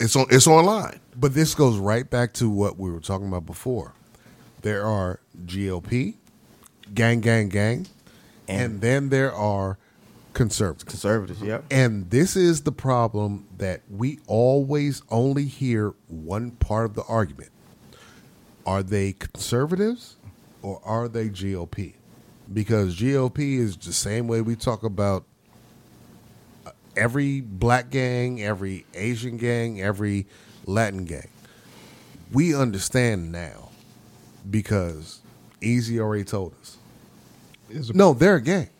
It's on it's online. But this goes right back to what we were talking about before. There are GOP, gang, gang, gang, and, then there are conservatives. Conservatives, yep. And this is the problem that we always only hear one part of the argument. Are they conservatives or are they GOP? Because GOP is the same way we talk about uh, every black gang, every Asian gang, every Latin gang. We understand now because Easy already told us. No, they're a gang.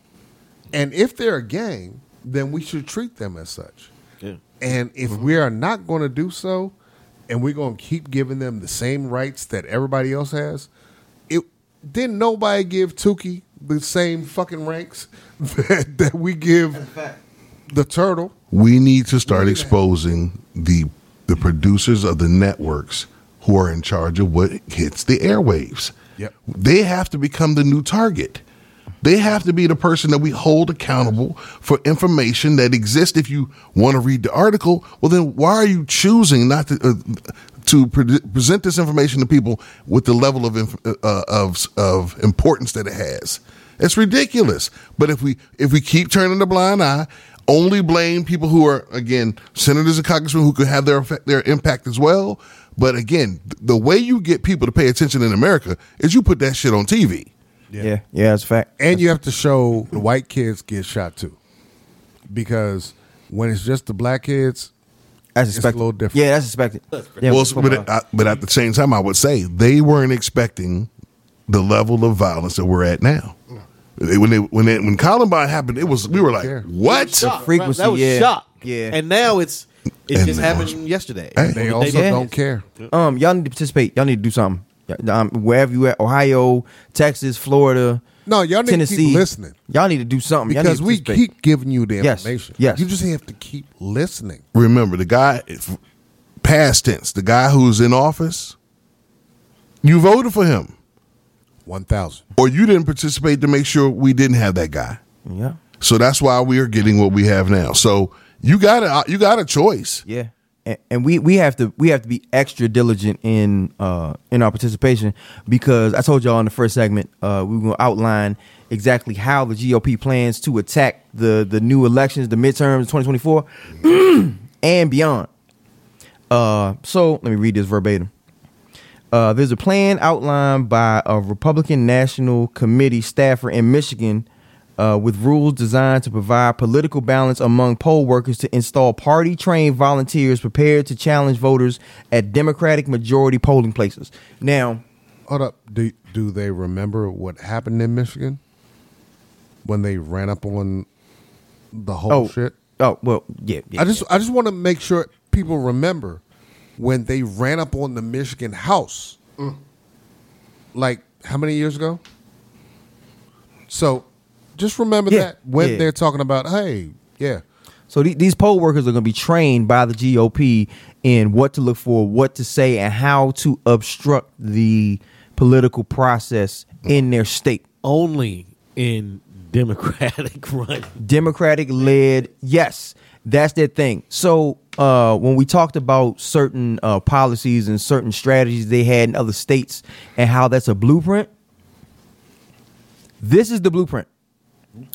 And if they're a gang, then we should treat them as such. Yeah. And if we are not going to do so, and we're going to keep giving them the same rights that everybody else has, it didn't nobody give Tuki the same fucking ranks that, that we give the turtle. We need to start exposing the the producers of the networks who are in charge of what hits the airwaves. Yep. They have to become the new target. They have to be the person that we hold accountable for information that exists. If you want to read the article, well, then why are you choosing not to uh, to pre- present this information to people with the level of inf- uh, of of importance that it has? It's ridiculous. But if we if we keep turning a blind eye, only blame people who are again senators and congressmen who could have their effect, their impact as well. But again, th- the way you get people to pay attention in America is you put that shit on TV. Yeah, yeah, that's a fact. And you have to show the white kids get shot too. Because when it's just the black kids, That's It's a little different. Yeah, that's expected. Yeah, well, but, uh, uh, but at the same time, I would say they weren't expecting the level of violence that we're at now. They- When they when they, when Columbine happened, it was we were like, care. what? Shock, frequency, right? That was yeah. shock. Yeah. And now it's it And just now happened yesterday. Hey. they The also day don't care. um, y'all need to participate. Y'all need to do something. Yeah, Um, wherever you at, Ohio, Texas, Florida, No, y'all need to Tennessee, keep listening. Y'all need to do something Y'all need Because to we keep giving you the Yes, information. yes. You just have to keep listening. Remember the guy, if- past tense, the guy who's in office, you voted for him, One thousand. or you didn't participate to make sure we didn't have that guy. Yeah, So that's why we are getting what we have now. So you got a you got a choice. yeah. And, we we have to we have to be extra diligent in uh in our participation because I told y'all in the first segment uh we will outline exactly how the GOP plans to attack the the new elections, the midterms, 2024, and beyond. Uh, so let me read this verbatim. Uh, there's a plan outlined by a Republican National Committee staffer in Michigan uh, with rules designed to provide political balance among poll workers to install party trained volunteers prepared to challenge voters at Democratic majority polling places. Now, Hold up. Do do they remember what happened in Michigan when they ran up on the whole oh, shit? oh, well, yeah, yeah I just I just want to make sure people remember when they ran up on the Michigan House. Like how many years ago? So just remember Yeah, that when yeah. they're talking about, hey, yeah, So the- these poll workers are going to be trained by the GOP in what to look for, what to say, and how to obstruct the political process in their state. Only in Democratic run. Democratic led, yes, that's their thing. So uh, when we talked about certain uh, policies and certain strategies they had in other states and how that's a blueprint, this is the blueprint.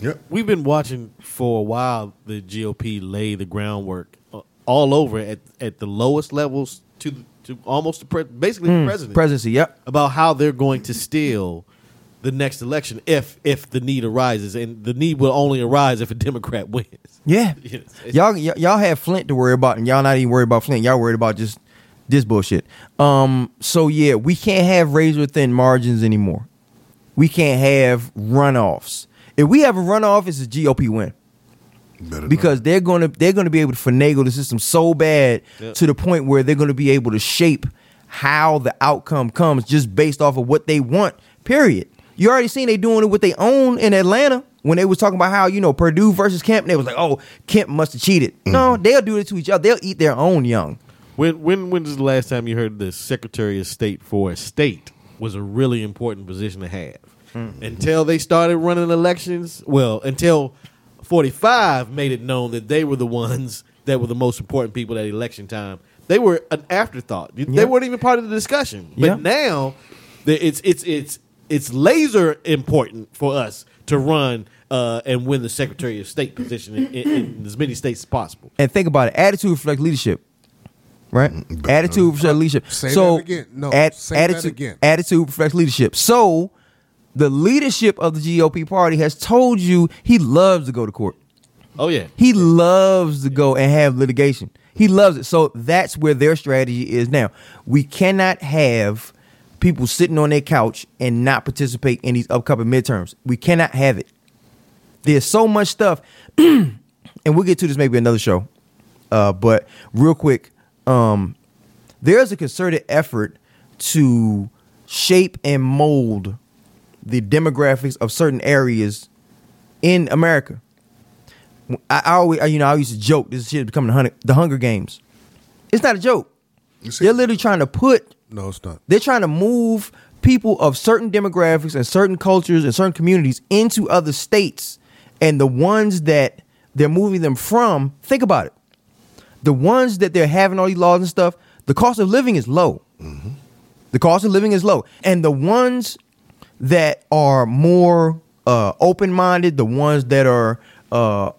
Yep. We've been watching for a while the GOP lay the groundwork uh, all over at at the lowest levels to to almost the pre- basically the president Presidency, yep. about how they're going to steal the next election if if the need arises, and the need will only arise if a Democrat wins. Yeah. Yes. Y'all, y- y'all have Flint to worry about, and y'all not even worried about Flint. Y'all worried about just this bullshit. Um. So yeah, we can't have razor thin margins anymore. We can't have runoffs. If we have a runoff, it's a GOP win Better because they're gonna they're gonna be able to finagle the system so bad Yep. to the point where they're gonna be able to shape how the outcome comes just based off of what they want. Period. You already seen they doing it with their own in Atlanta when they was talking about how you know Perdue versus Kemp. They was like, oh, Kemp must have cheated. Mm-hmm. No, they'll do it to each other. They'll eat their own young. When when when is the last time you heard the Secretary of State for a state was a really important position to have? Until they started running elections, well, until forty five made it known that they were the ones that were the most important people at election time. They were an afterthought. They Yep. weren't even part of the discussion. But Yep. now, it's it's it's it's laser important for us to run uh, and win the Secretary of State position in, in, in as many states as possible. And think about it. Attitude reflects leadership. Right? but- attitude reflects leadership. Say so that again. No, at- say that attitude, again. Attitude reflects leadership. So the leadership of the GOP party has told you he loves to go to court. Oh yeah, He loves to go and have litigation. He loves it. So that's where their strategy is now. We cannot have people sitting on their couch and not participate in these upcoming midterms. We cannot have it. There's so much stuff, and we'll get to this maybe another show. Uh, but real quick, um, there's a concerted effort to shape and mold the demographics of certain areas in America. I, I always, you know, I used to joke this shit is becoming the Hunger, the Hunger Games. It's not a joke. You see- They're literally trying to put No, it's not. they're trying to move people of certain demographics and certain cultures and certain communities into other states. And the ones that they're moving them from, think about it. The ones that they're having all these laws and stuff, the cost of living is low. Mm-hmm. The cost of living is low. And the ones that are more uh, open minded, the ones that are uh,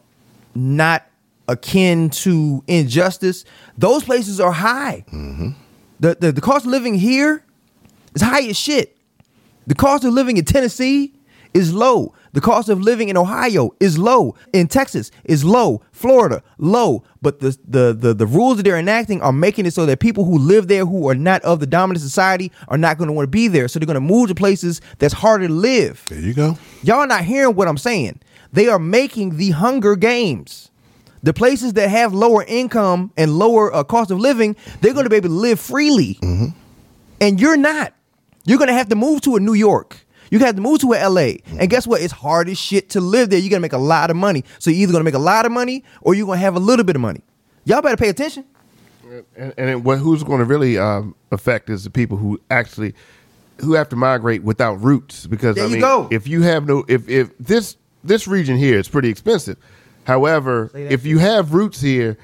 not akin to injustice, those places are high. The, the the cost of living here is high as shit. The cost of living in Tennessee is low. The cost of living in Ohio is low. In Texas is low. Florida low. But the the the, the rules that they're enacting are making it so that people who live there who are not of the dominant society are not going to want to be there. So they're going to move to places that's harder to live. There you go. Y'all are not hearing what I'm saying. They are making the Hunger Games. The places that have lower income and lower uh, cost of living, they're going to be able to live freely. And you're not. You're going to have to move to a New York. You have to move to a LA. And guess what? It's hard as shit to live there. You got to make a lot of money. So you're either going to make a lot of money or you're going to have a little bit of money. Y'all better pay attention. and, and what who's going to really um, affect is the people who actually who have to migrate without roots because There I you mean go. if you have no if if this this region here is pretty expensive however if you have roots here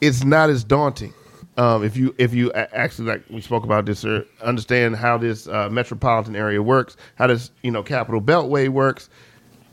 it's not as daunting um, if you if you actually like we spoke about this or understand how this uh, metropolitan area works how this you know capital beltway works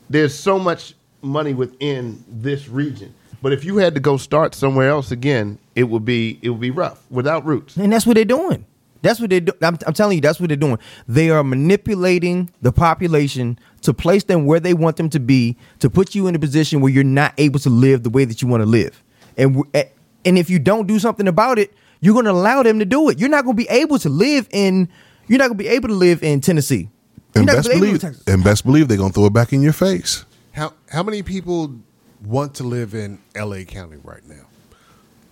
there's so much money within this region but if you had to go start somewhere else again it would be it would be rough without roots And that's what they're doing. That's what they're doing. I'm, I'm telling you, that's what they're doing. They are manipulating the population to place them where they want them to be, to put you in a position where you're not able to live the way that you want to live. And eh, and if you don't do something about it, you're going to allow them to do it. You're not going to be able to live in. You're not going to be able to live in Tennessee. You're And best be believe, in Texas. and best believe they're gonna throw it back in your face. How how many people want to live in L.A. County right now?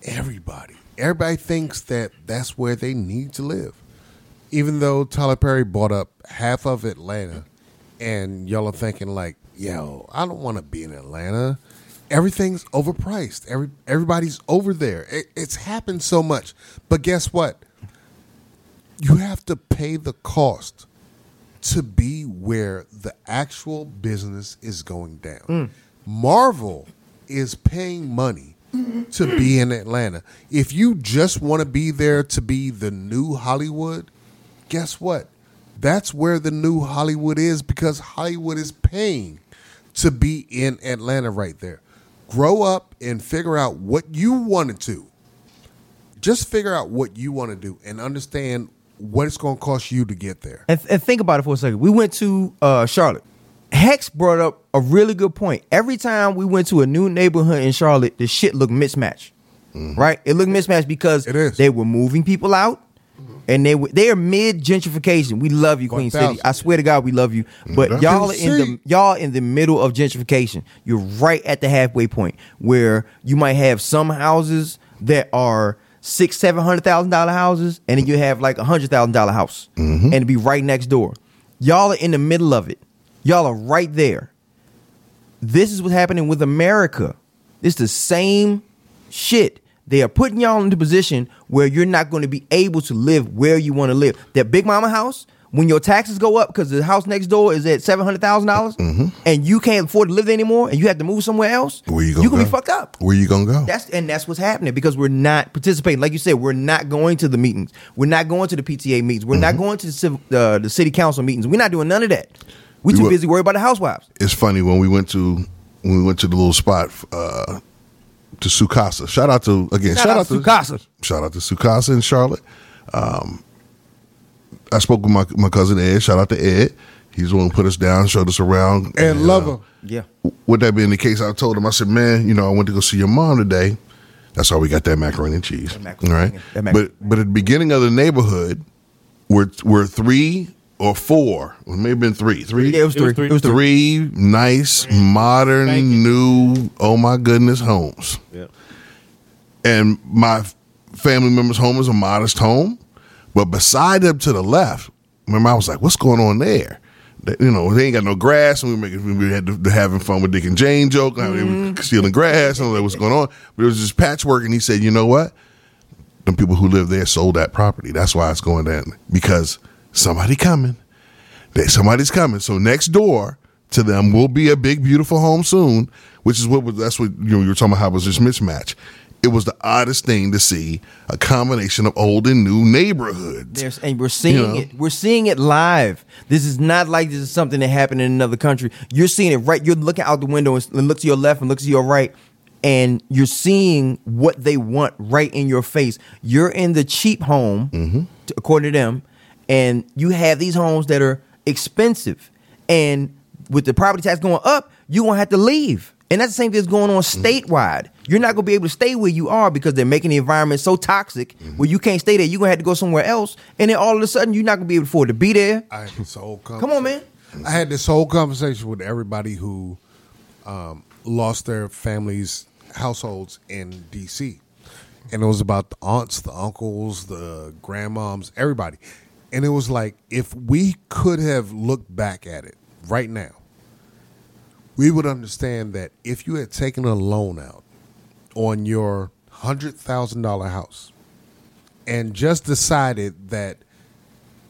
Everybody. Everybody thinks that that's where they need to live. Even though Tyler Perry bought up half of Atlanta, and y'all are thinking like, "Yo, I don't want to be in Atlanta." Everything's overpriced. Every everybody's over there. It, it's happened so much. But guess what? You have to pay the cost to be where the actual business is going down. Hmm. Marvel is paying money to be in Atlanta. If you just want to be there to be the new Hollywood, guess what? That's where the new Hollywood is because Hollywood is paying to be in Atlanta right there. Grow up and figure out what you wanted to. Just figure out what you want to do and understand what it's going to cost you to get there. And, and think about it for a second. We went to uh, Charlotte. Hex brought up a really good point. Every time we went to a new neighborhood in Charlotte, the shit looked mismatched. Right? It looked mismatched because they were moving people out. And they they are mid gentrification. We love you, Queen City. I swear to God, we love you. But That's y'all are in the y'all in the middle of gentrification. You're right at the halfway point where you might have some houses that are six, seven hundred thousand dollar houses, and then you have like a hundred thousand dollar house, and it'd be right next door. Y'all are in the middle of it. Y'all are right there. This is what's happening with America. It's the same shit. They are putting y'all into position where you're not going to be able to live where you want to live. That big mama house, when your taxes go up because the house next door is at seven hundred thousand dollars, and you can't afford to live there anymore, and you have to move somewhere else, Where you gonna you go? be fucked up. Where you gonna go? That's and that's what's happening because we're not participating. Like you said, we're not going to the meetings. We're not going to the PTA meetings. We're not going to the, civ- uh, the city council meetings. We're not doing none of that. We We too were- busy worried about the housewives. it's funny when we went to when we went to the little spot uh, to Sukasa. Shout out to again. Shout out to Sukasa. Shout out to Sukasa in Charlotte. Um, I spoke with my my cousin Ed. Shout out to Ed. He's the one who put us down, showed us around, And love uh. Yeah. with that being the case, I told him, I said, man, you know, I went to go see your mom today. That's how we got that macaroni and cheese. macaroni, All right. that mac- But but at the beginning of the neighborhood, we're we're three or four, or maybe been three. Three Yeah, it was It was three. three. It was three. three nice, modern, new, oh my goodness, homes. Yeah. And my family member's home is a modest home. But beside them to the left, remember, I was like, what's going on there? They- you know, they ain't got no grass, and we were making we had to, to having fun with Dick and Jane joke, how they were mm-hmm. stealing grass, and all that was going on. But it was just patchwork, and he said, you know what? The people who live there sold that property. That's why it's going down because somebody coming. They, somebody's coming. So next door to them will be a big, beautiful home soon. Which is what was that's what you know you were talking about how was this mismatch. It was the oddest thing to see a combination of old and new neighborhoods. There's, and we're seeing You know? it. We're seeing it live. This is not like this is something that happened in another country. You're seeing it right. You're looking out the window and, look to your left and look to your right, and you're seeing what they want right in your face. You're in the cheap home, Mm-hmm. according to them, and you have these homes that are expensive, and with the property tax going up, you're gonna have to leave. And that's the same thing that's going on statewide. You're not gonna be able to stay where you are because they're making the environment so toxic where you can't stay there. You're gonna have to go somewhere else, and then all of a sudden you're not gonna be able to afford to be there. I had this whole Come on, man. I had this whole conversation with everybody who um, lost their families' households in DC, and it was about the aunts, the uncles, the grandmoms, everybody, and it was like if we could have looked back at it right now, we would understand that if you had taken a loan out on your hundred thousand dollar house and just decided that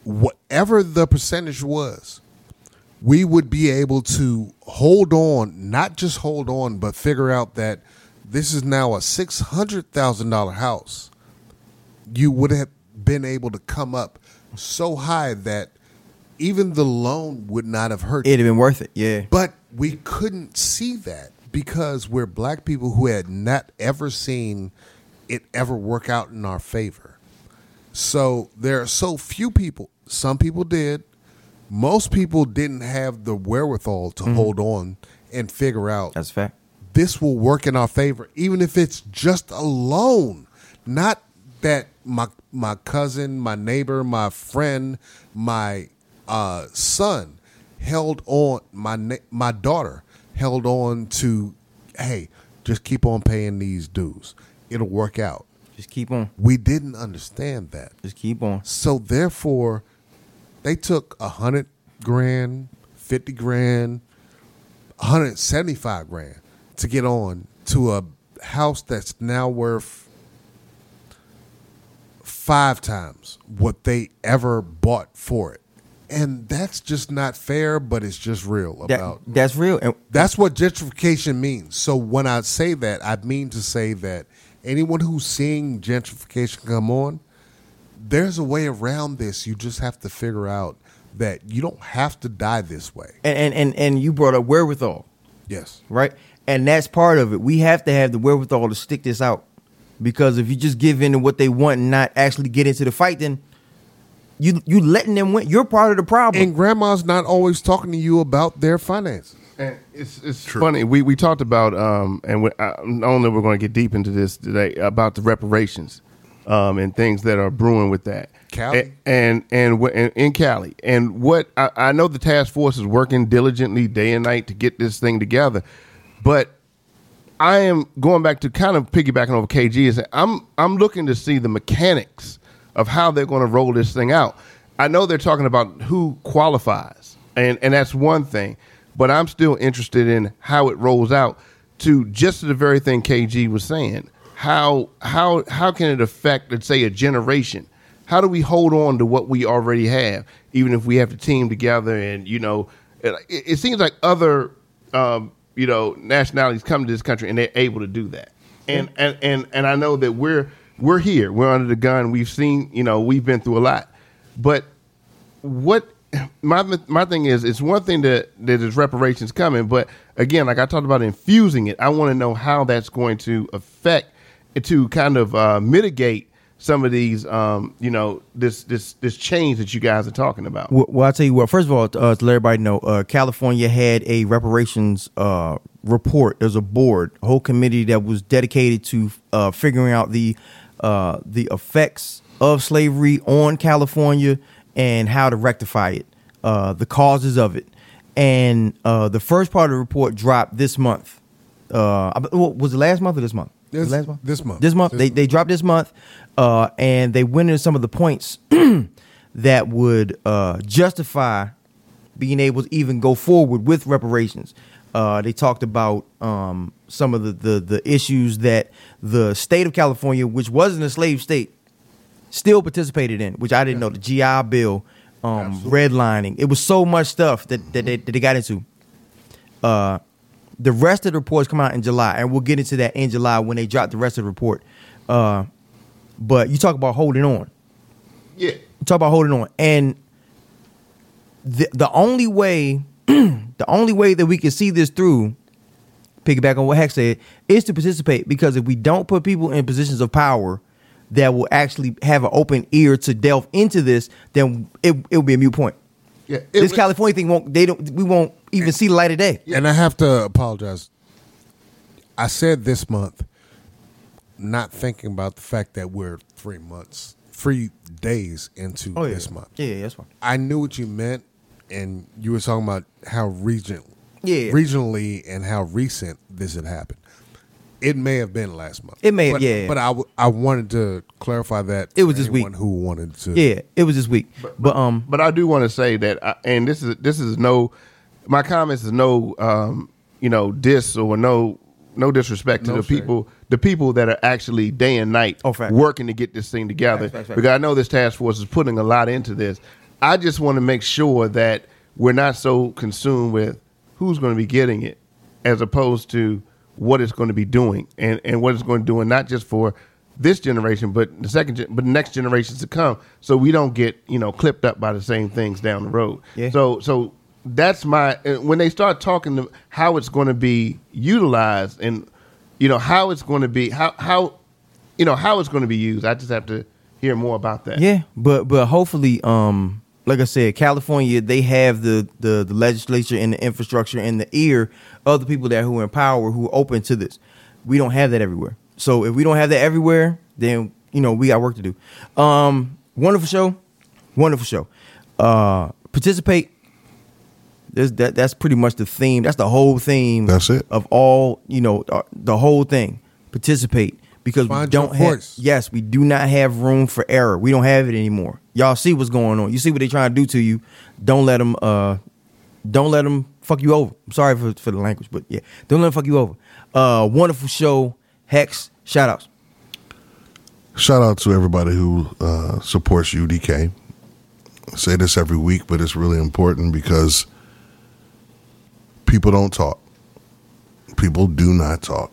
whatever the percentage was, we would be able to hold on, not just hold on, but figure out that this is now a six hundred thousand dollar house. You would have been able to come up so high that even the loan would not have hurt. It'd have been worth it. Yeah. But we couldn't see that because we're black people who had not ever seen it ever work out in our favor. So there are so few people. Some people did. Most people didn't have the wherewithal to mm-hmm. hold on and figure out That's fact. this will work in our favor, even if it's just a loan. Not that my my cousin, my neighbor, my friend, my uh, son held on. My na- my daughter held on to. Hey, just keep on paying these dues. It'll work out. Just keep on. We didn't understand that. Just keep on. So therefore, they took a hundred grand, fifty grand, one hundred seventy-five grand to get on to a house that's now worth five times what they ever bought for it. And that's just not fair, but it's just real That, about that's real. And that's what gentrification means. So when I say that, I mean to say that anyone who's seeing gentrification come on, there's a way around this. You just have to figure out that you don't have to die this way. and and and, and you brought up wherewithal. Yes. right? And that's part of it. We have to have the wherewithal to stick this out. Because if you just give in to what they want and not actually get into the fight, then you you letting them win. You're part of the problem. And grandma's not always talking to you about their finances. And it's it's funny. We we talked about um and we, I don't know we're going to get deep into this today about the reparations, um and things that are brewing with that. Cali? and and and, and in Cali and what I, I know the task force is working diligently day and night to get this thing together, but I am going back to kind of piggybacking over KG is I'm I'm looking to see the mechanics of how they're going to roll this thing out. I know they're talking about who qualifies, and and that's one thing, but I'm still interested in how it rolls out to just the very thing KG was saying. How how how can it affect, let's say, a generation? How do we hold on to what we already have, even if we have to team together? And you know, it, it seems like other um, you know nationalities come to this country and they're able to do that. And and and and I know that we're we're here. We're under the gun. We've seen you know we've been through a lot, but what my my thing is it's one thing that that is reparations coming, but again, like I talked about infusing it, I want to know how that's going to affect to kind of uh, mitigate some of these um, you know this this this change that you guys are talking about. Well, well, I'll tell you what. First of all, uh, to let everybody know, uh, California had a reparations uh, report. There's a board, a whole committee that was dedicated to uh, figuring out the uh, the effects of slavery on California and how to rectify it, uh, the causes of it. And uh, the first part of the report dropped this month. Uh, was it last month or this month? This- last month. this month. This month. This they month. they dropped this month, uh, and they went into some of the points that would uh, justify being able to even go forward with reparations. Uh, they talked about um, some of the, the the issues that the state of California, which wasn't a slave state, still participated in, which I didn't know. The GI Bill, um, redlining. It was so much stuff that that they, that they got into. Uh, the rest of the reports come out in July, and we'll get into that in July when they drop the rest of the report. Uh, but you talk about holding on. Yeah, You talk about holding on, and the the only way, the only way that we can see this through, piggyback on what Hex said, is to participate. Because if we don't put people in positions of power that will actually have an open ear to delve into this, then it it will be a mute point. yeah. this California thing won't. They don't. We won't even see the light of day. And I have to apologize. I said this month, not thinking about the fact that we're three months, three days into Oh yeah, this month. Yeah, yeah, that's fine. I knew what you meant, and you were talking about how region, Yeah. regionally, and how recent this had happened. It may have been last month. It may have- but, yeah. But I, w- I wanted to clarify that. It was for this week. Who wanted to? Yeah, it was this week. But, um, but I do want to say that, I, and this is this is no, my comments is no, um, you know, diss or no, no disrespect to No the shade. people, the people that are actually day and night Oh, working to get this thing together. Facts, facts, facts. Because I know this task force is putting a lot into this. I just want to make sure that we're not so consumed with who's going to be getting it, as opposed to what it's going to be doing and, and what it's going to do, and not just for this generation, but the second, but the next generations to come. So we don't get you know clipped up by the same things down the road. Yeah. So so that's my when they start talking to how it's going to be utilized and you know how it's going to be how how you know how it's going to be used. I just have to hear more about that. Yeah, but but hopefully, um, like I said, California they have the the, the legislature and the infrastructure and the ear of the people that who are in power who are open to this. We don't have that everywhere. So if we don't have that everywhere, then you know we got work to do. Um, wonderful show, wonderful show. Uh, participate. There's, that that's pretty much the theme. That's the whole theme. That's it. of all you know. Uh, the whole thing. Participate because Find we don't your have. voice. Yes, we do not have room for error. We don't have it anymore. Y'all see what's going on. You see what they trying to do to you. Don't let them. Uh, don't let them fuck you over. I'm sorry for for the language, but yeah, don't let them fuck you over. Uh, wonderful show. Hex. Shout outs. Shout out to everybody who uh, supports UDK. I say this every week, but it's really important because people don't talk. People do not talk.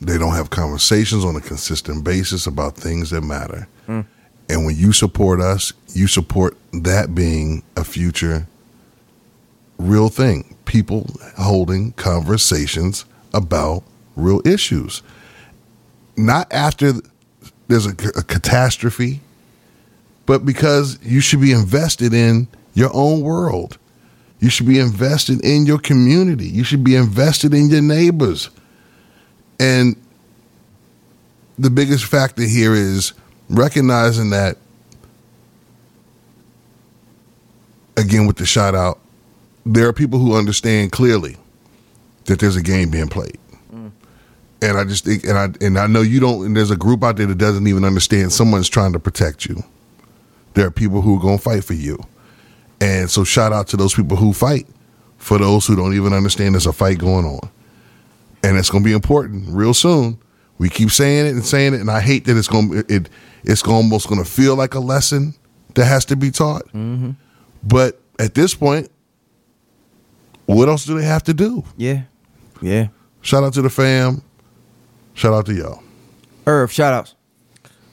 They don't have conversations on a consistent basis about things that matter. Hmm. And when you support us, you support that being a future real thing. people holding conversations about real issues. Not after there's a, a catastrophe, but because you should be invested in your own world. You should be invested in your community. You should be invested in your neighbors. And the biggest factor here is recognizing that, again, with the shout out, there are people who understand clearly that there's a game being played. Mm. And I just think, and I and I know you don't. And there's a group out there that doesn't even understand. Someone's trying to protect you. There are people who are going to fight for you, and so shout out to those people who fight for those who don't even understand there's a fight going on, and it's going to be important real soon. We keep saying it and saying it, and I hate that it's going to it it's almost going to feel like a lesson that has to be taught. Mm-hmm. But at this point, what else do they have to do? Yeah. Yeah. Shout out to the fam. Shout out to y'all. Irv, shout outs.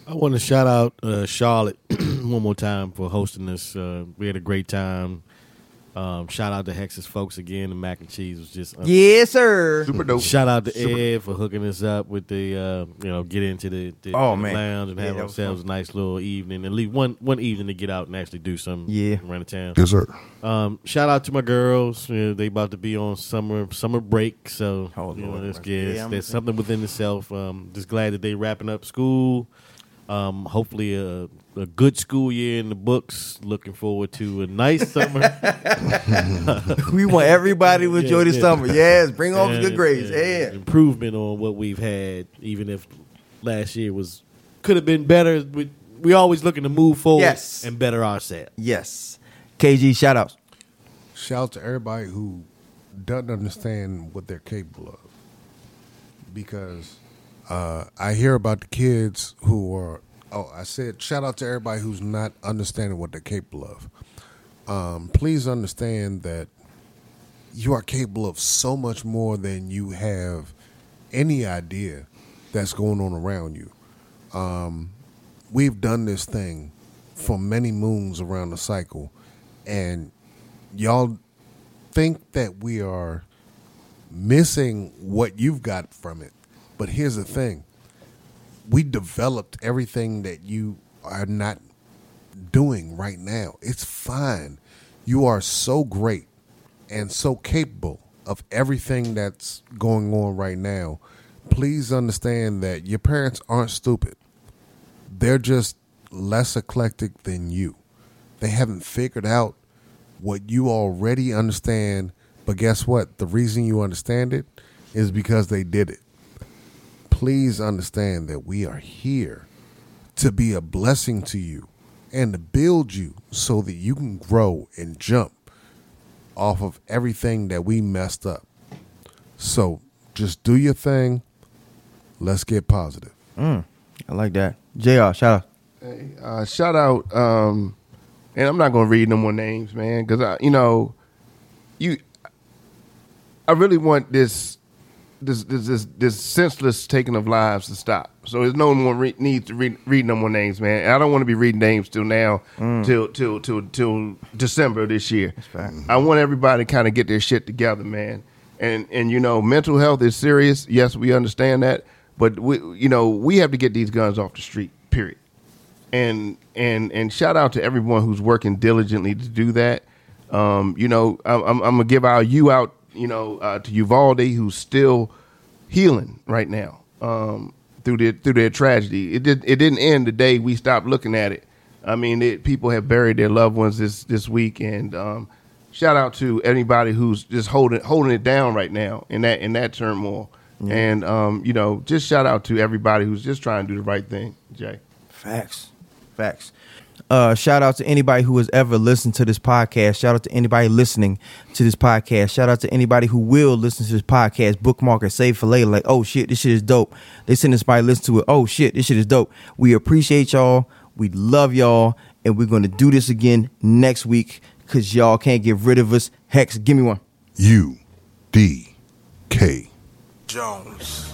I want to shout out uh, Charlotte one more time for hosting this. Uh, we had a great time. Um, shout out to Hex's folks again. The mac and cheese was just Yes, sir. Super dope. Shout out to Ed for hooking us up with the uh, you know get into the, the, Oh, the man. lounge and Yeah, have that was ourselves a nice little evening and leave one one evening to get out and actually do something Yeah. around the town. Yes, sir. Um, shout out to my girls. You know, they about to be on summer summer break, so Oh, you know, Lord. that's, Yeah, yeah, there's something within itself. Um, just glad that they wrapping up school. Um, hopefully a, a good school year in the books. Looking forward to a nice summer. we want everybody to enjoy Yeah, this yeah. summer. Yes, bring home some And- good grades. and Yeah. improvement on what we've had, even if last year was could have been better. We we always looking to move forward Yes. and better ourselves. Yes. KG, shout outs. Shout out to everybody who doesn't understand what they're capable of. Because uh, I hear about the kids who are. Oh, I said shout out to everybody who's not understanding what they're capable of. Um, please understand that you are capable of so much more than you have any idea that's going on around you. Um, we've done this thing for many moons around the cycle, and y'all think that we are missing what you've got from it. But here's the thing we developed everything that you are not doing right now. It's fine. You are so great and so capable of everything that's going on right now. Please understand that your parents aren't stupid. They're just less eclectic than you. They haven't figured out what you already understand, but guess what? The reason you understand it is because they did it. Please understand that we are here to be a blessing to you and to build you so that you can grow and jump off of everything that we messed up. So just do your thing. Let's get positive. I like that. JR, shout out. Hey, uh, shout out, um, and I'm not gonna read no more names, man, because I, you know, you, I really want this, this, this, this, this senseless taking of lives to stop. So there's no more re- need to read, read no more names, man. I don't want to be reading names till now, till till till till December of this year. I want everybody to kind of get their shit together, man. And and you know, mental health is serious. Yes, we understand that, but we, you know, we have to get these guns off the street. Period and and and shout out to everyone who's working diligently to do that. Um, you know, I'm, I'm, I'm gonna give our you out, you know, uh, to Uvalde, who's still healing right now um, through their through their tragedy. It did it didn't end the day we stopped looking at it. I mean, it, people have buried their loved ones this this week, and um, shout out to anybody who's just holding holding it down right now in that in that turmoil. And um, you know, just shout out to everybody who's just trying to do the right thing, Jay. Facts. Facts. Uh, shout out to anybody who has ever listened to this podcast. Shout out to anybody listening to this podcast. Shout out to anybody who will listen to this podcast. Bookmark it, save for later. Like, oh shit, this shit is dope. They send this by listen to it. Oh shit, this shit is dope. We appreciate y'all. We love y'all, and we're gonna do this again next week because y'all can't get rid of us. Hex, give me one. U D K. Jones.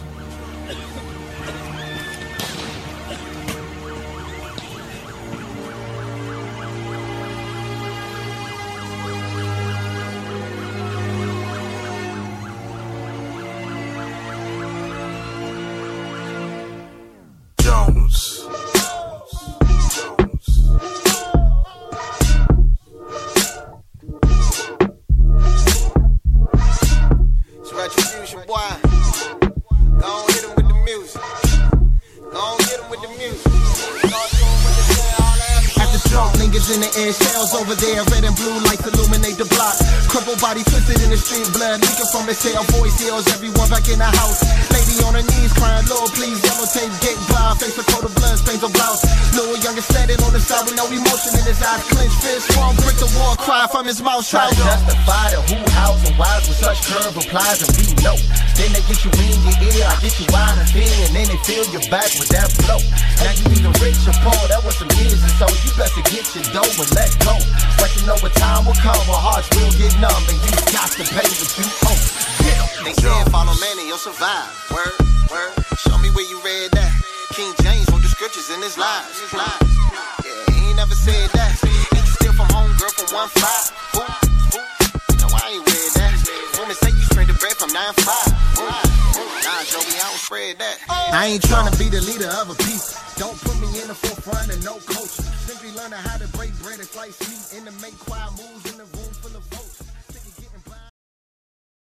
From his. Voice yells, everyone back in the house. Lady on her knees crying, Lord, please, yellow tape, get by. Face a coat of blood, stains of blouse. On with no emotion in his eyes, clenched fist, strong brick the war cry from his mouth. Try to justify the who, hows, and whys with such curve replies, and we know. Then they get you in your ear, I get you out of here, and then they fill your back with that flow. Now you either rich or poor, that was some years and so you best to get your dough and let go. But you know what time will come, where hearts will get numb, and you got to pay what you owe. Yeah. They said follow man and you'll survive. Word, word. Show me where you read that. King James wrote the scriptures in his lives. Yeah, ain't never said that. Ain't you steal from home girl from one five. Ooh, ooh. Know I ain't read that. Women say you spread the bread from nine five. Ooh, ooh. Nah, Joey, I don't spread that. I ain't trying to be the leader of a people. Don't put me in the forefront of no culture. Simply learning how to break bread and slice meat and to make quiet moves in the room.